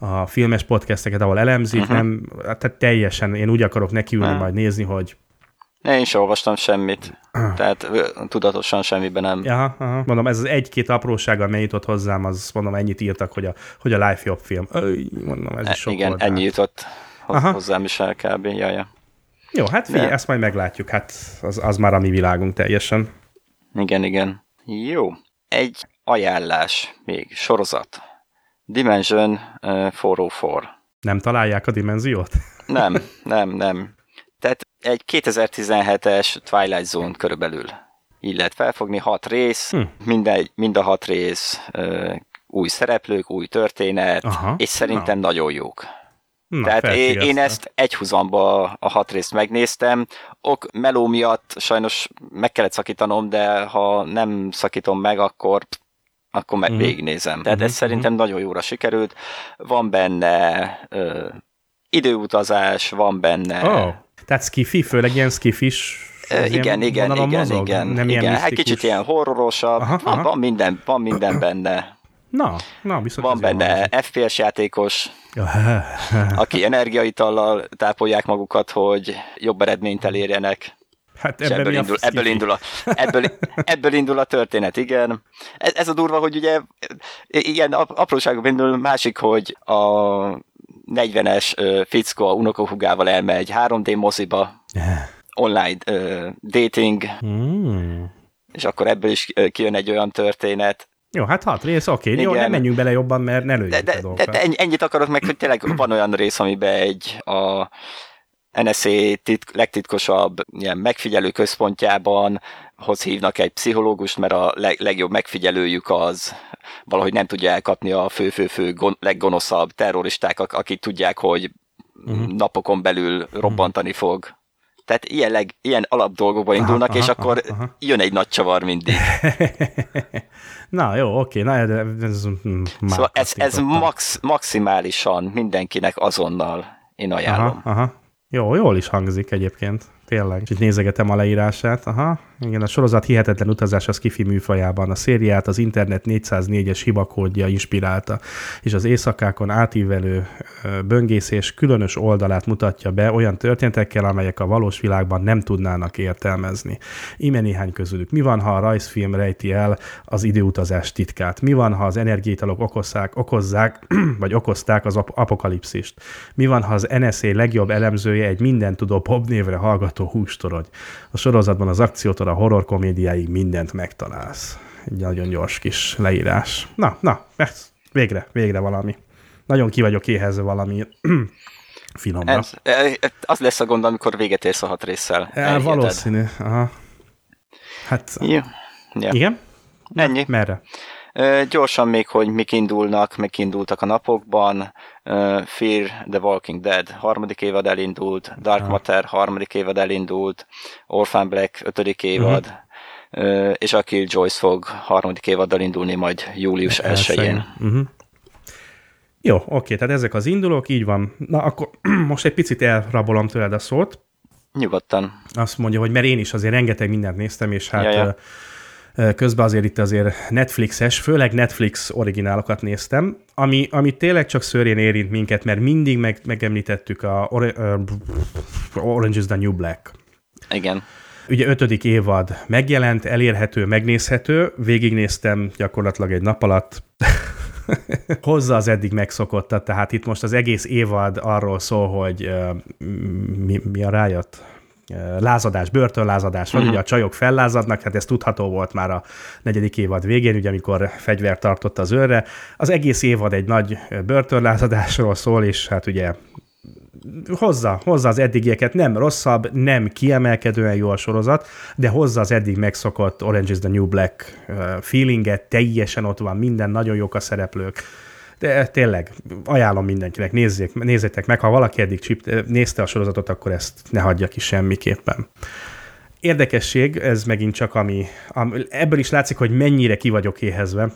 a filmes podcasteket, ahol elemzik, uh-huh. nem, tehát teljesen én úgy akarok nekiülni, uh-huh. majd nézni, hogy én sem olvastam semmit, tehát tudatosan semmiben nem. Aha, aha. Mondom, ez az egy-két apróság, amely jutott hozzám, az mondom, ennyit írtak, hogy a, hogy a Life jobb film. Öy, mondom, ez is sok Igen, volt, ennyi jutott aha. hozzám is el kb. Jaja. Jó, hát figyelj, ezt majd meglátjuk, hát az, az már a mi világunk teljesen. Igen, igen. Jó. Egy ajánlás még, sorozat. Dimension uh, 404. Nem találják a dimenziót? [LAUGHS] Nem, nem, nem. Tehát egy 2017-es Twilight Zone körülbelül így lehet felfogni, hat rész, hm. minden, mind a hat rész uh, új szereplők, új történet, Aha, és szerintem na. nagyon jók. Na, Tehát én, én ezt egy húzamba a hat részt megnéztem. Ok, meló miatt sajnos meg kellett szakítanom, de ha nem szakítom meg, akkor akkor meg uh-huh. végignézem. Tehát uh-huh. ez szerintem nagyon jóra sikerült. Van benne ö, időutazás, van benne... Oh. Tehát skifi, főleg ilyen skifis igen, igen, igen, igen, mozog? igen, Nem igen. Ilyen hát kicsit ilyen horrorosabb, aha, aha. Van, minden, van minden [CLEARS THROAT] benne. Na, na, viszont Van benne FPS játékos, [LAUGHS] aki energiaitallal tápolják magukat, hogy jobb eredményt elérjenek. Hát ebben ebből, indul, ebből, indul a, ebből, ebből indul a történet, igen. Ez, ez a durva, hogy ugye ilyen apróságok indul, másik, hogy a 40-es fickó a unokahugával elmegy 3D moziba, online uh, dating, mm. és akkor ebből is kijön egy olyan történet, jó, hát hat rész, oké, okay. jó, nem menjünk bele jobban, mert ne lőjünk de, de, de, de ennyit akarok meg, hogy tényleg van olyan rész, amiben egy a NSA titk, legtitkosabb ilyen megfigyelő központjában hoz hívnak egy pszichológust, mert a leg, legjobb megfigyelőjük az valahogy nem tudja elkapni a fő-fő-fő leggonoszabb terroristák, akik tudják, hogy uh-huh. napokon belül robbantani fog. Tehát ilyen, leg, ilyen alap dolgokba indulnak, aha, és aha, akkor aha. jön egy nagy csavar mindig. [LAUGHS] na jó, oké, na ez, ez Szóval ez, ez max, maximálisan mindenkinek azonnal én ajánlom. Aha, aha. Jó, jól is hangzik egyébként tényleg. És itt nézegetem a leírását. Aha, igen, a sorozat hihetetlen utazás a Skifi műfajában. A szériát az internet 404-es hibakódja inspirálta, és az éjszakákon átívelő böngészés különös oldalát mutatja be olyan történetekkel, amelyek a valós világban nem tudnának értelmezni. Ime néhány közülük. Mi van, ha a rajzfilm rejti el az időutazás titkát? Mi van, ha az energiaitalok okozzák, okozzák [CLEARS THROAT] vagy okozták az ap- apokalipszist? Mi van, ha az NSA legjobb elemzője egy mindentudó pop névre hallgató hústorony. A sorozatban az akciótól a horror komédiáig mindent megtalálsz. Egy nagyon gyors kis leírás. Na, na, végre, végre valami. Nagyon ki vagyok éhezve valami [CLEARS THROAT] finomra. Ez, e, az lesz a gond, amikor véget érsz a hat résszel. E, valószínű. Aha. Hát, ja. Ja. igen? Ennyi. Merre? Gyorsan még, hogy mik indulnak, mik indultak a napokban. Fear the Walking Dead harmadik évad elindult, Dark Matter harmadik évad elindult, Orphan Black ötödik évad, uh-huh. és a Killjoys fog harmadik évaddal indulni majd július 1-én. Uh-huh. Jó, oké, tehát ezek az indulók, így van. Na, akkor [CLEARS THROAT] most egy picit elrabolom tőled a szót. Nyugodtan. Azt mondja, hogy mert én is azért rengeteg mindent néztem, és hát ja, ja. Közben azért itt azért Netflixes, főleg Netflix originálokat néztem, ami, ami tényleg csak szörjén érint minket, mert mindig meg, megemlítettük a Or- Orange is the New Black. Igen. Ugye ötödik évad megjelent, elérhető, megnézhető, végignéztem gyakorlatilag egy nap alatt, [LAUGHS] hozza az eddig megszokottat, tehát itt most az egész évad arról szól, hogy uh, mi, mi a rájött? Lázadás, börtönlázadás van, uh-huh. ugye a csajok fellázadnak, hát ez tudható volt már a negyedik évad végén, ugye amikor fegyvert tartott az őrre. Az egész évad egy nagy börtönlázadásról szól, és hát ugye hozza, hozza az eddigieket, nem rosszabb, nem kiemelkedően jó a sorozat, de hozza az eddig megszokott Orange is the New Black feelinget, teljesen ott van minden, nagyon jók a szereplők, de tényleg ajánlom mindenkinek, nézzék, nézzétek meg, ha valaki eddig csip, nézte a sorozatot, akkor ezt ne hagyja ki semmiképpen. Érdekesség, ez megint csak ami, ami, ebből is látszik, hogy mennyire ki vagyok éhezve.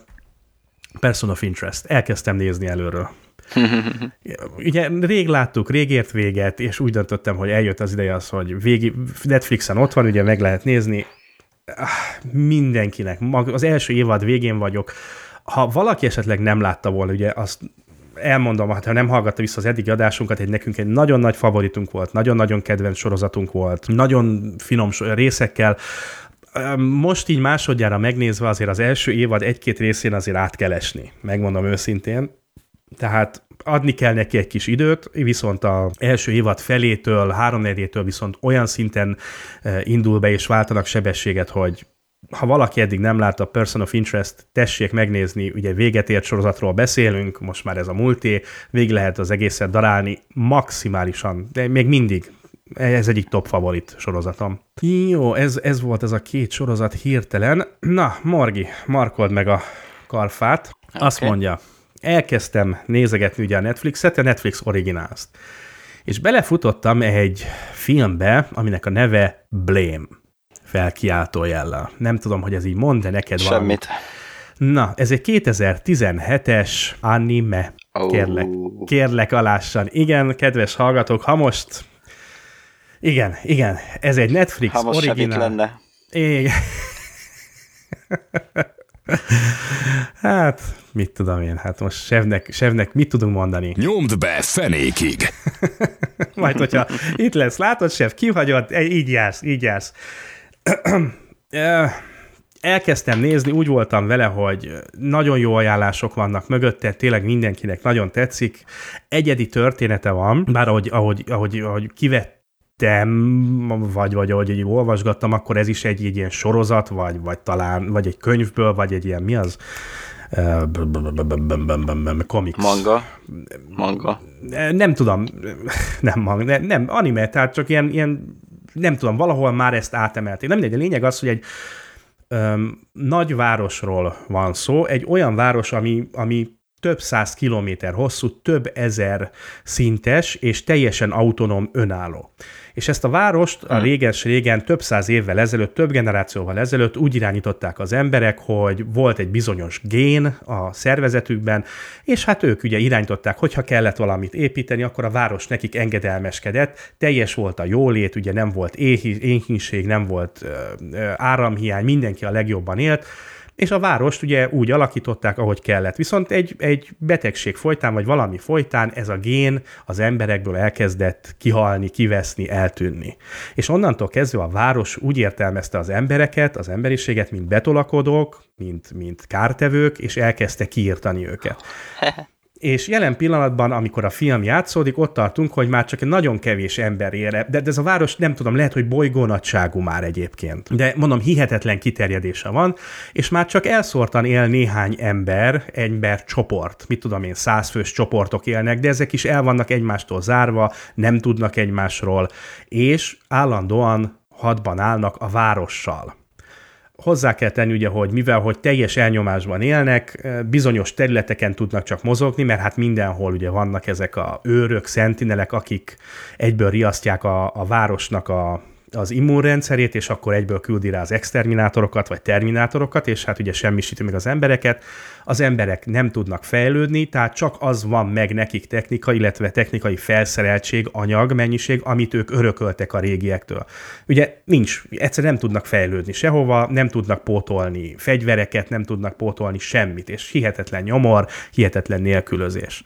Person of Interest. Elkezdtem nézni előről. [LAUGHS] Ugye rég láttuk, rég ért véget, és úgy döntöttem, hogy eljött az ideje az, hogy végi, Netflixen ott van, ugye meg lehet nézni. Ah, mindenkinek. Az első évad végén vagyok. Ha valaki esetleg nem látta volna, ugye azt elmondom, hát ha nem hallgatta vissza az eddigi adásunkat, egy nekünk egy nagyon nagy favoritunk volt, nagyon-nagyon kedvenc sorozatunk volt, nagyon finom részekkel, most így másodjára megnézve azért az első évad egy-két részén azért át kell esni, megmondom őszintén. Tehát adni kell neki egy kis időt, viszont az első évad felétől, háromnegyedétől viszont olyan szinten indul be és váltanak sebességet, hogy ha valaki eddig nem látta a Person of Interest, tessék megnézni, ugye véget ért sorozatról beszélünk, most már ez a multi, végig lehet az egészet darálni maximálisan, de még mindig ez egyik top favorit sorozatom. Jó, ez, ez volt ez a két sorozat hirtelen. Na, Morgi, markold meg a karfát. Okay. Azt mondja, elkezdtem nézegetni ugye a Netflixet, a Netflix Originals-t. És belefutottam egy filmbe, aminek a neve Blame felkiáltó jellel. Nem tudom, hogy ez így mond, de neked van. Semmit. Na, ez egy 2017-es anime. Oh. Kérlek, kérlek alássan. Igen, kedves hallgatók, ha most... Igen, igen, ez egy Netflix ha most original. lenne. Igen. hát, mit tudom én, hát most Sevnek, Sevnek mit tudunk mondani? Nyomd be fenékig! [LAUGHS] Majd, hogyha itt lesz, látod, Sev, kihagyod, így jársz, így jársz. Elkezdtem nézni, úgy voltam vele, hogy nagyon jó ajánlások vannak mögötte, tényleg mindenkinek nagyon tetszik. Egyedi története van, bár ahogy, ahogy, ahogy, ahogy kivettem, vagy, vagy ahogy így olvasgattam, akkor ez is egy, egy ilyen sorozat, vagy, vagy talán, vagy egy könyvből, vagy egy ilyen, mi az? Comics. Manga. Manga. Nem tudom, nem manga, nem, anime, tehát csak ilyen, ilyen nem tudom, valahol már ezt átemelték. Nem mindegy, a lényeg az, hogy egy nagy városról van szó, egy olyan város, ami, ami több száz kilométer hosszú, több ezer szintes és teljesen autonóm önálló. És ezt a várost a réges-régen több száz évvel ezelőtt, több generációval ezelőtt úgy irányították az emberek, hogy volt egy bizonyos gén a szervezetükben, és hát ők ugye irányították, hogyha kellett valamit építeni, akkor a város nekik engedelmeskedett, teljes volt a jólét, ugye nem volt éhínség, nem volt áramhiány, mindenki a legjobban élt, és a várost ugye úgy alakították, ahogy kellett. Viszont egy, egy betegség folytán, vagy valami folytán ez a gén az emberekből elkezdett kihalni, kiveszni, eltűnni. És onnantól kezdve a város úgy értelmezte az embereket, az emberiséget, mint betolakodók, mint, mint kártevők, és elkezdte kiírtani őket. [LAUGHS] és jelen pillanatban, amikor a film játszódik, ott tartunk, hogy már csak egy nagyon kevés ember ére, de, de ez a város nem tudom, lehet, hogy bolygónagyságú már egyébként. De mondom, hihetetlen kiterjedése van, és már csak elszórtan él néhány ember, ember csoport, mit tudom én, százfős csoportok élnek, de ezek is el vannak egymástól zárva, nem tudnak egymásról, és állandóan hadban állnak a várossal hozzá kell tenni ugye, hogy mivel hogy teljes elnyomásban élnek, bizonyos területeken tudnak csak mozogni, mert hát mindenhol ugye vannak ezek a őrök, szentinelek, akik egyből riasztják a, a városnak a, az immunrendszerét, és akkor egyből küldi rá az exterminátorokat, vagy terminátorokat, és hát ugye semmisíti meg az embereket. Az emberek nem tudnak fejlődni, tehát csak az van meg nekik technika, illetve technikai felszereltség, anyag, mennyiség, amit ők örököltek a régiektől. Ugye nincs, egyszerűen nem tudnak fejlődni sehova, nem tudnak pótolni fegyvereket, nem tudnak pótolni semmit, és hihetetlen nyomor, hihetetlen nélkülözés.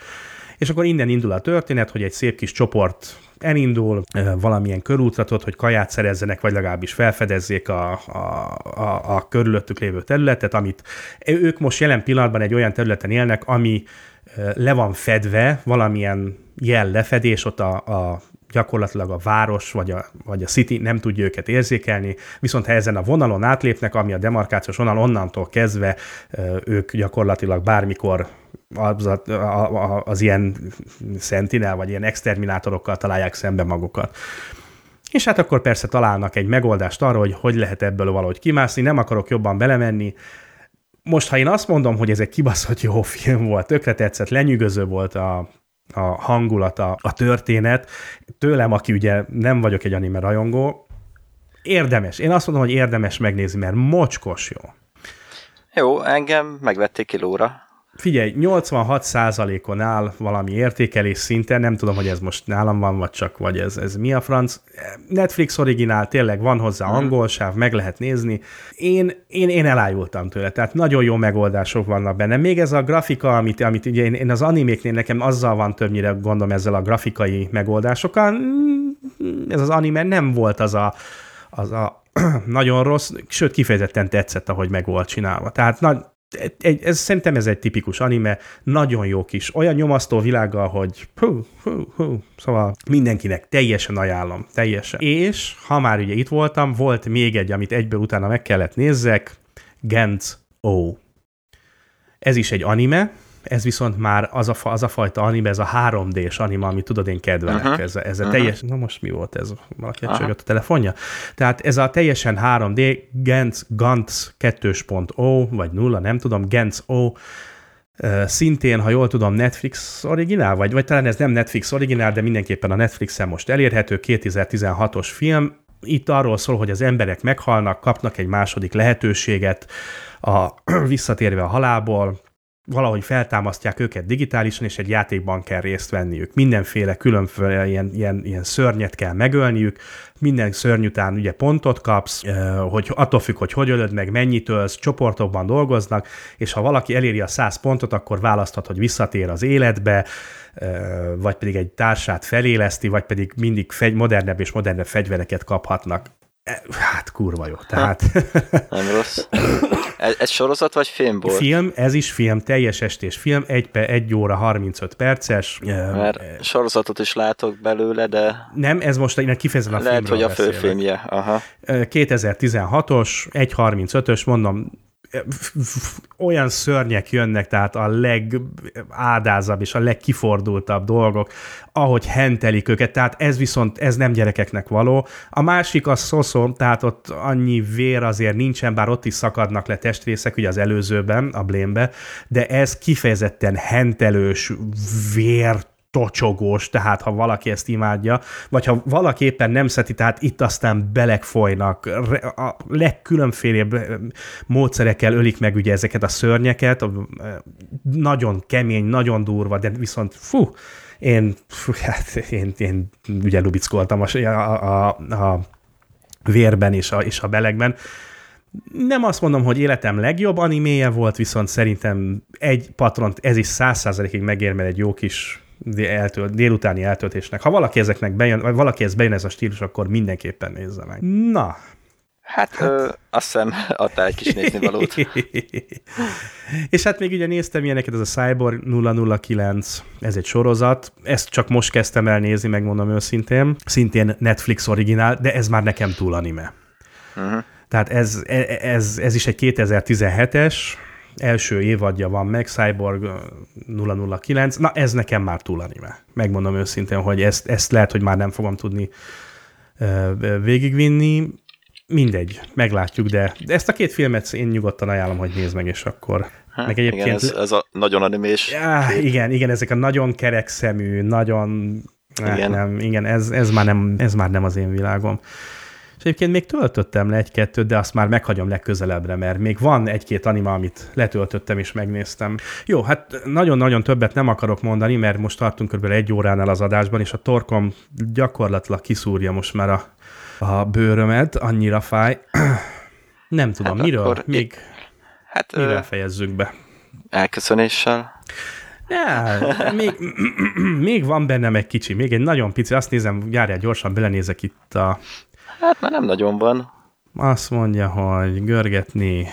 És akkor innen indul a történet, hogy egy szép kis csoport elindul, valamilyen körútratot, hogy kaját szerezzenek, vagy legalábbis felfedezzék a, a, a, a körülöttük lévő területet, amit ők most jelen pillanatban egy olyan területen élnek, ami le van fedve, valamilyen jel lefedés, ott a, a gyakorlatilag a város vagy a, vagy a city nem tudja őket érzékelni, viszont ha ezen a vonalon átlépnek, ami a demarkációs vonal, onnantól kezdve ők gyakorlatilag bármikor az, az, az ilyen Sentinel, vagy ilyen exterminátorokkal találják szembe magukat. És hát akkor persze találnak egy megoldást arra, hogy hogy lehet ebből valahogy kimászni, nem akarok jobban belemenni. Most, ha én azt mondom, hogy ez egy kibaszott jó film volt, tökre tetszett, lenyűgöző volt a, a hangulata, a történet, tőlem, aki ugye nem vagyok egy anime rajongó, érdemes. Én azt mondom, hogy érdemes megnézni, mert mocskos jó. Jó, engem megvették kilóra. Figyelj, 86%-on áll valami értékelés szinten, nem tudom, hogy ez most nálam van, vagy csak, vagy ez, ez mi a franc. Netflix originál, tényleg van hozzá mhm. angol sáv, meg lehet nézni. Én, én, én elájultam tőle, tehát nagyon jó megoldások vannak benne. Még ez a grafika, amit, amit ugye én, én az animéknél nekem azzal van többnyire gondom ezzel a grafikai megoldásokkal, ez az anime nem volt az a, az a [CLEARS THROAT] nagyon rossz, sőt kifejezetten tetszett, ahogy meg volt csinálva. Tehát na, egy, ez, szerintem ez egy tipikus anime, nagyon jó kis, olyan nyomasztó világgal, hogy hú, hú, hú, szóval mindenkinek teljesen ajánlom, teljesen. És ha már ugye itt voltam, volt még egy, amit egyből utána meg kellett nézzek, Gens O. Ez is egy anime, ez viszont már az a, az a fajta anime, ez a 3D-s anime, amit tudod, én kedvelek. Uh-huh. Ez, ez a uh-huh. teljes, na most mi volt ez? Valaki uh-huh. a telefonja? Tehát ez a teljesen 3D, Gantz, Gantz 2.0, vagy 0, nem tudom, Gantz O, szintén, ha jól tudom, Netflix originál, vagy, vagy talán ez nem Netflix originál, de mindenképpen a Netflixen most elérhető, 2016-os film. Itt arról szól, hogy az emberek meghalnak, kapnak egy második lehetőséget, a, [CLEARS THROAT] visszatérve a halából, valahogy feltámasztják őket digitálisan, és egy játékban kell részt venniük. Mindenféle különféle ilyen, ilyen, ilyen szörnyet kell megölniük, minden szörny után ugye pontot kapsz, hogy attól függ, hogy hogy ölöd meg, mennyit ölsz, csoportokban dolgoznak, és ha valaki eléri a 100 pontot, akkor választhat, hogy visszatér az életbe, vagy pedig egy társát feléleszti, vagy pedig mindig fegy, modernebb és modernebb fegyvereket kaphatnak. E, hát kurva jó, tehát... [LAUGHS] Nem rossz. Ez, ez sorozat vagy film volt? Film, ez is film, teljes estés film, egy, egy óra 35 perces. Mert sorozatot is látok belőle, de... Nem, ez most én kifejezetten a Lehet, hogy a főfilmje. Aha. 2016-os, 1.35-ös, mondom, olyan szörnyek jönnek, tehát a legádázabb és a legkifordultabb dolgok, ahogy hentelik őket, tehát ez viszont, ez nem gyerekeknek való. A másik a szoszom, tehát ott annyi vér azért nincsen, bár ott is szakadnak le testrészek, ugye az előzőben, a blémbe, de ez kifejezetten hentelős, vért tocsogós, tehát ha valaki ezt imádja, vagy ha valaki éppen nem szeti, tehát itt aztán folynak, a legkülönfélébb módszerekkel ölik meg ugye ezeket a szörnyeket, nagyon kemény, nagyon durva, de viszont fú, én, fú, hát én, én ugye lubickoltam a, a, a vérben és a, és a belegben, nem azt mondom, hogy életem legjobb animéje volt, viszont szerintem egy patront ez is száz százalékig megér, mert egy jó kis eltölt, délutáni eltöltésnek. Ha valaki ezeknek bejön, vagy valaki ez bejön ez a stílus, akkor mindenképpen nézze meg. Na, Hát, hát ö, azt hiszem, adtál egy kis néznivalót. [LAUGHS] és hát még ugye néztem ilyeneket, ez a Cyborg 009, ez egy sorozat, ezt csak most kezdtem el nézni, megmondom őszintén. Szintén Netflix originál, de ez már nekem túl anime. Uh-huh. Tehát ez, ez, ez, ez is egy 2017-es, első évadja van meg, Cyborg 009, na ez nekem már túl anime. Megmondom őszintén, hogy ezt, ezt lehet, hogy már nem fogom tudni végigvinni. Mindegy, meglátjuk, de, ezt a két filmet én nyugodtan ajánlom, hogy nézd meg, és akkor hát, meg egyébként... Igen, ez, ez a nagyon animés. Já, igen, igen, ezek a nagyon kerek szemű, nagyon... Igen, nem, igen ez, ez, már nem, ez már nem az én világom. És egyébként még töltöttem le egy-kettőt, de azt már meghagyom legközelebbre, mert még van egy-két anima, amit letöltöttem és megnéztem. Jó, hát nagyon-nagyon többet nem akarok mondani, mert most tartunk kb. egy óránál az adásban, és a torkom gyakorlatilag kiszúrja most már a, a bőrömet, annyira fáj. [CLEARS THROAT] Nem tudom, hát miről? Még hát, mivel fejezzük be? Elköszönéssel. Ja, még, [CLEARS THROAT] még van bennem egy kicsi, még egy nagyon pici, azt nézem, járjál gyorsan, belenézek itt a Hát már nem nagyon van. Azt mondja, hogy görgetni.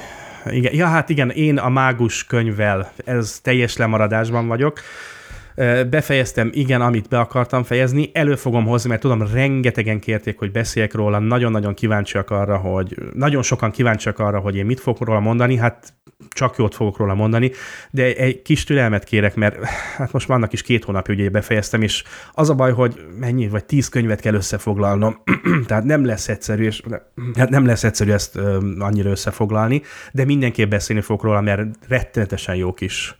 Igen, ja, hát igen, én a mágus könyvvel, ez teljes lemaradásban vagyok. Befejeztem, igen, amit be akartam fejezni. Elő fogom hozni, mert tudom, rengetegen kérték, hogy beszéljek róla. Nagyon-nagyon kíváncsiak arra, hogy nagyon sokan kíváncsiak arra, hogy én mit fogok róla mondani. Hát csak jót fogok róla mondani, de egy kis türelmet kérek, mert hát most vannak is két hónapja, ugye befejeztem, és az a baj, hogy mennyi, vagy tíz könyvet kell összefoglalnom, [CLEARS THROAT] tehát nem lesz egyszerű, és hát nem lesz egyszerű ezt annyira összefoglalni, de mindenképp beszélni fogok róla, mert rettenetesen jó kis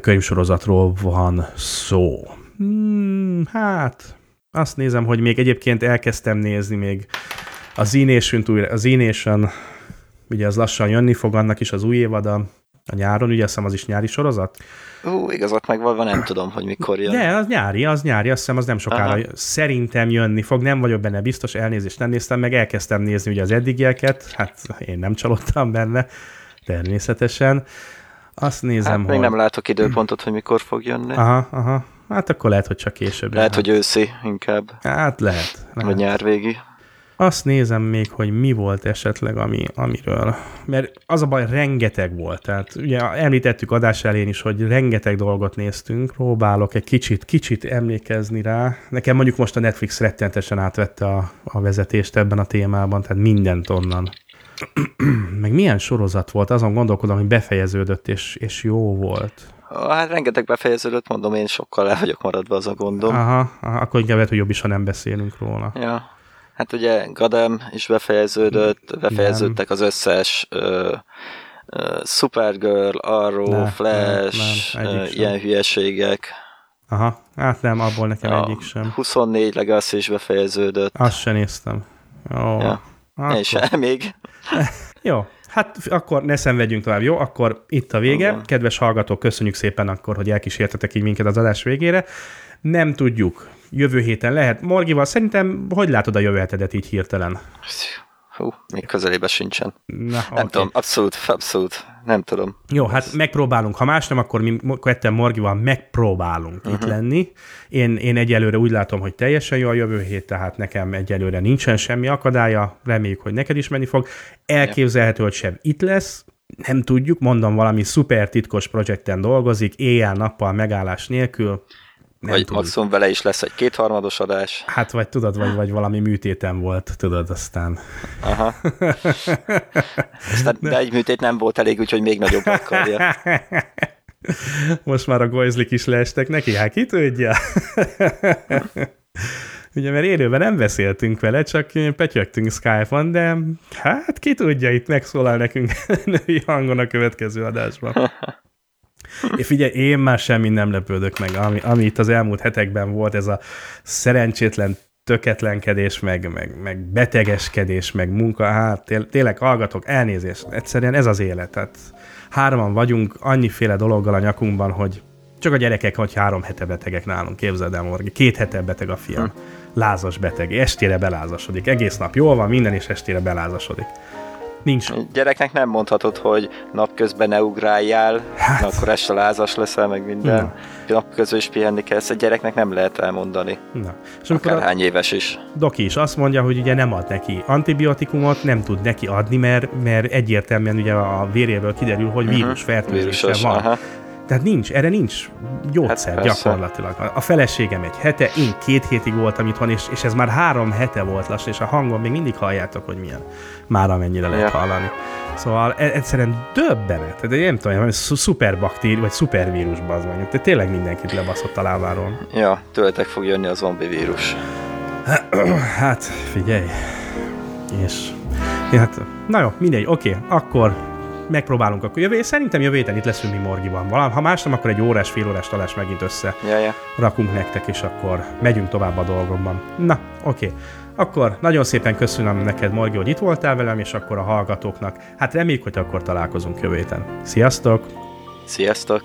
könyvsorozatról van szó. Hmm, hát azt nézem, hogy még egyébként elkezdtem nézni még A Z-Nation, újra, a Z-Nation ugye az lassan jönni fog, annak is az új évada a nyáron, ugye azt hiszem az is nyári sorozat. Ú, igazat megvalva nem tudom, hogy mikor jön. De, az nyári, az nyári, azt hiszem az nem sokára. Aha. Szerintem jönni fog, nem vagyok benne biztos, elnézést nem néztem meg, elkezdtem nézni ugye az eddigieket, hát én nem csalódtam benne, természetesen. Azt nézem, hát, még nem látok időpontot, hogy mikor fog jönni. Aha, aha. Hát akkor lehet, hogy csak később. Lehet, hogy őszi inkább. Hát lehet. lehet. Vagy nyár végi. Azt nézem még, hogy mi volt esetleg, ami, amiről. Mert az a baj, rengeteg volt. Tehát ugye említettük adás elén is, hogy rengeteg dolgot néztünk. Próbálok egy kicsit, kicsit emlékezni rá. Nekem mondjuk most a Netflix rettentesen átvette a, a vezetést ebben a témában, tehát mindent onnan. [CLEARS THROAT] meg milyen sorozat volt, azon gondolkodom, hogy befejeződött, és, és jó volt. Hát rengeteg befejeződött, mondom, én sokkal le vagyok maradva az a gondom. Aha, aha akkor inkább lehet, hogy jobb is, ha nem beszélünk róla. Ja. Hát ugye Gadem is befejeződött, befejeződtek az összes uh, uh, Supergirl, Arrow, ne, Flash, nem, nem, ilyen sem. hülyeségek. Aha, hát nem, abból nekem a egyik sem. 24 Legacy is befejeződött. Azt sem néztem. Jó. Ja. Akkor. Én sem még. Jó, hát akkor ne szenvedjünk tovább, jó? Akkor itt a vége. Igen. Kedves hallgatók, köszönjük szépen akkor, hogy elkísértetek így minket az adás végére. Nem tudjuk, jövő héten lehet. Morgival szerintem, hogy látod a jövő hetedet így hirtelen? Hú, még közelébe sincsen. Na, nem okay. tudom, abszolút, abszolút, nem tudom. Jó, hát megpróbálunk. Ha más nem, akkor mi ketten Morgival megpróbálunk uh-huh. itt mhm. lenni. Én, én egyelőre úgy látom, hogy teljesen jó a jövő hét, tehát nekem egyelőre nincsen semmi akadálya. Reméljük, hogy neked is menni fog. Elképzelhető, hogy sem itt lesz, nem tudjuk, mondom, valami szuper titkos projekten dolgozik, éjjel-nappal megállás nélkül. Nem vagy maximum vele is lesz egy kétharmados adás. Hát vagy tudod, vagy, vagy valami műtétem volt, tudod, aztán. Aha. aztán, de egy műtét nem volt elég, úgyhogy még nagyobb akarja. Most már a gojzlik is leestek neki, hát ki tudja? Ugye, mert élőben nem beszéltünk vele, csak petyögtünk Skype-on, de hát ki tudja, itt megszólal nekünk [LAUGHS] női hangon a következő adásban. És figyelj, én már semmi nem lepődök meg, ami, ami itt az elmúlt hetekben volt, ez a szerencsétlen töketlenkedés, meg, meg, meg betegeskedés, meg munka, hát té tényleg hallgatok, elnézést, egyszerűen ez az élet. Tehát hárman vagyunk annyiféle dologgal a nyakunkban, hogy csak a gyerekek, hogy három hete betegek nálunk, képzeld el, Morgi. Két hete beteg a fiam. Hm. Lázas beteg. Estére belázasodik. Egész nap jól van, minden, és estére belázasodik. Nincs. Gyereknek nem mondhatod, hogy napközben ne ugráljál, hát. akkor este lázas leszel, meg minden. Na. Napközben is pihenni kell, ezt a gyereknek nem lehet elmondani. Na. És Akár hány éves is. Doki is azt mondja, hogy ugye nem ad neki antibiotikumot, nem tud neki adni, mert, mert egyértelműen ugye a véréből kiderül, hogy mhm. vírusfertőzése uh-huh. van. Aha. Tehát nincs, erre nincs gyógyszer hát gyakorlatilag. A feleségem egy hete, én két hétig voltam itthon, és, és ez már három hete volt lassan, és a hangom még mindig halljátok, hogy milyen. Már amennyire lehet ja. hallani. Szóval e- egyszerűen döbbenet. De én nem tudom, hogy szuperbaktéri, vagy szupervírus az mondjuk. De tényleg mindenkit lebaszott a lábáról. Ja, tőletek fog jönni a zombi vírus. [CLEARS THROAT] Hát, figyelj. És... Ja, hát, na jó, mindegy, oké, akkor megpróbálunk akkor jövő, szerintem jövő héten itt leszünk mi Morgiban. Valami, ha más nem, akkor egy órás, fél órás talás megint össze ja, ja. rakunk nektek, és akkor megyünk tovább a dolgokban. Na, oké. Okay. Akkor nagyon szépen köszönöm neked, Morgi, hogy itt voltál velem, és akkor a hallgatóknak. Hát reméljük, hogy akkor találkozunk jövő héten. Sziasztok! Sziasztok!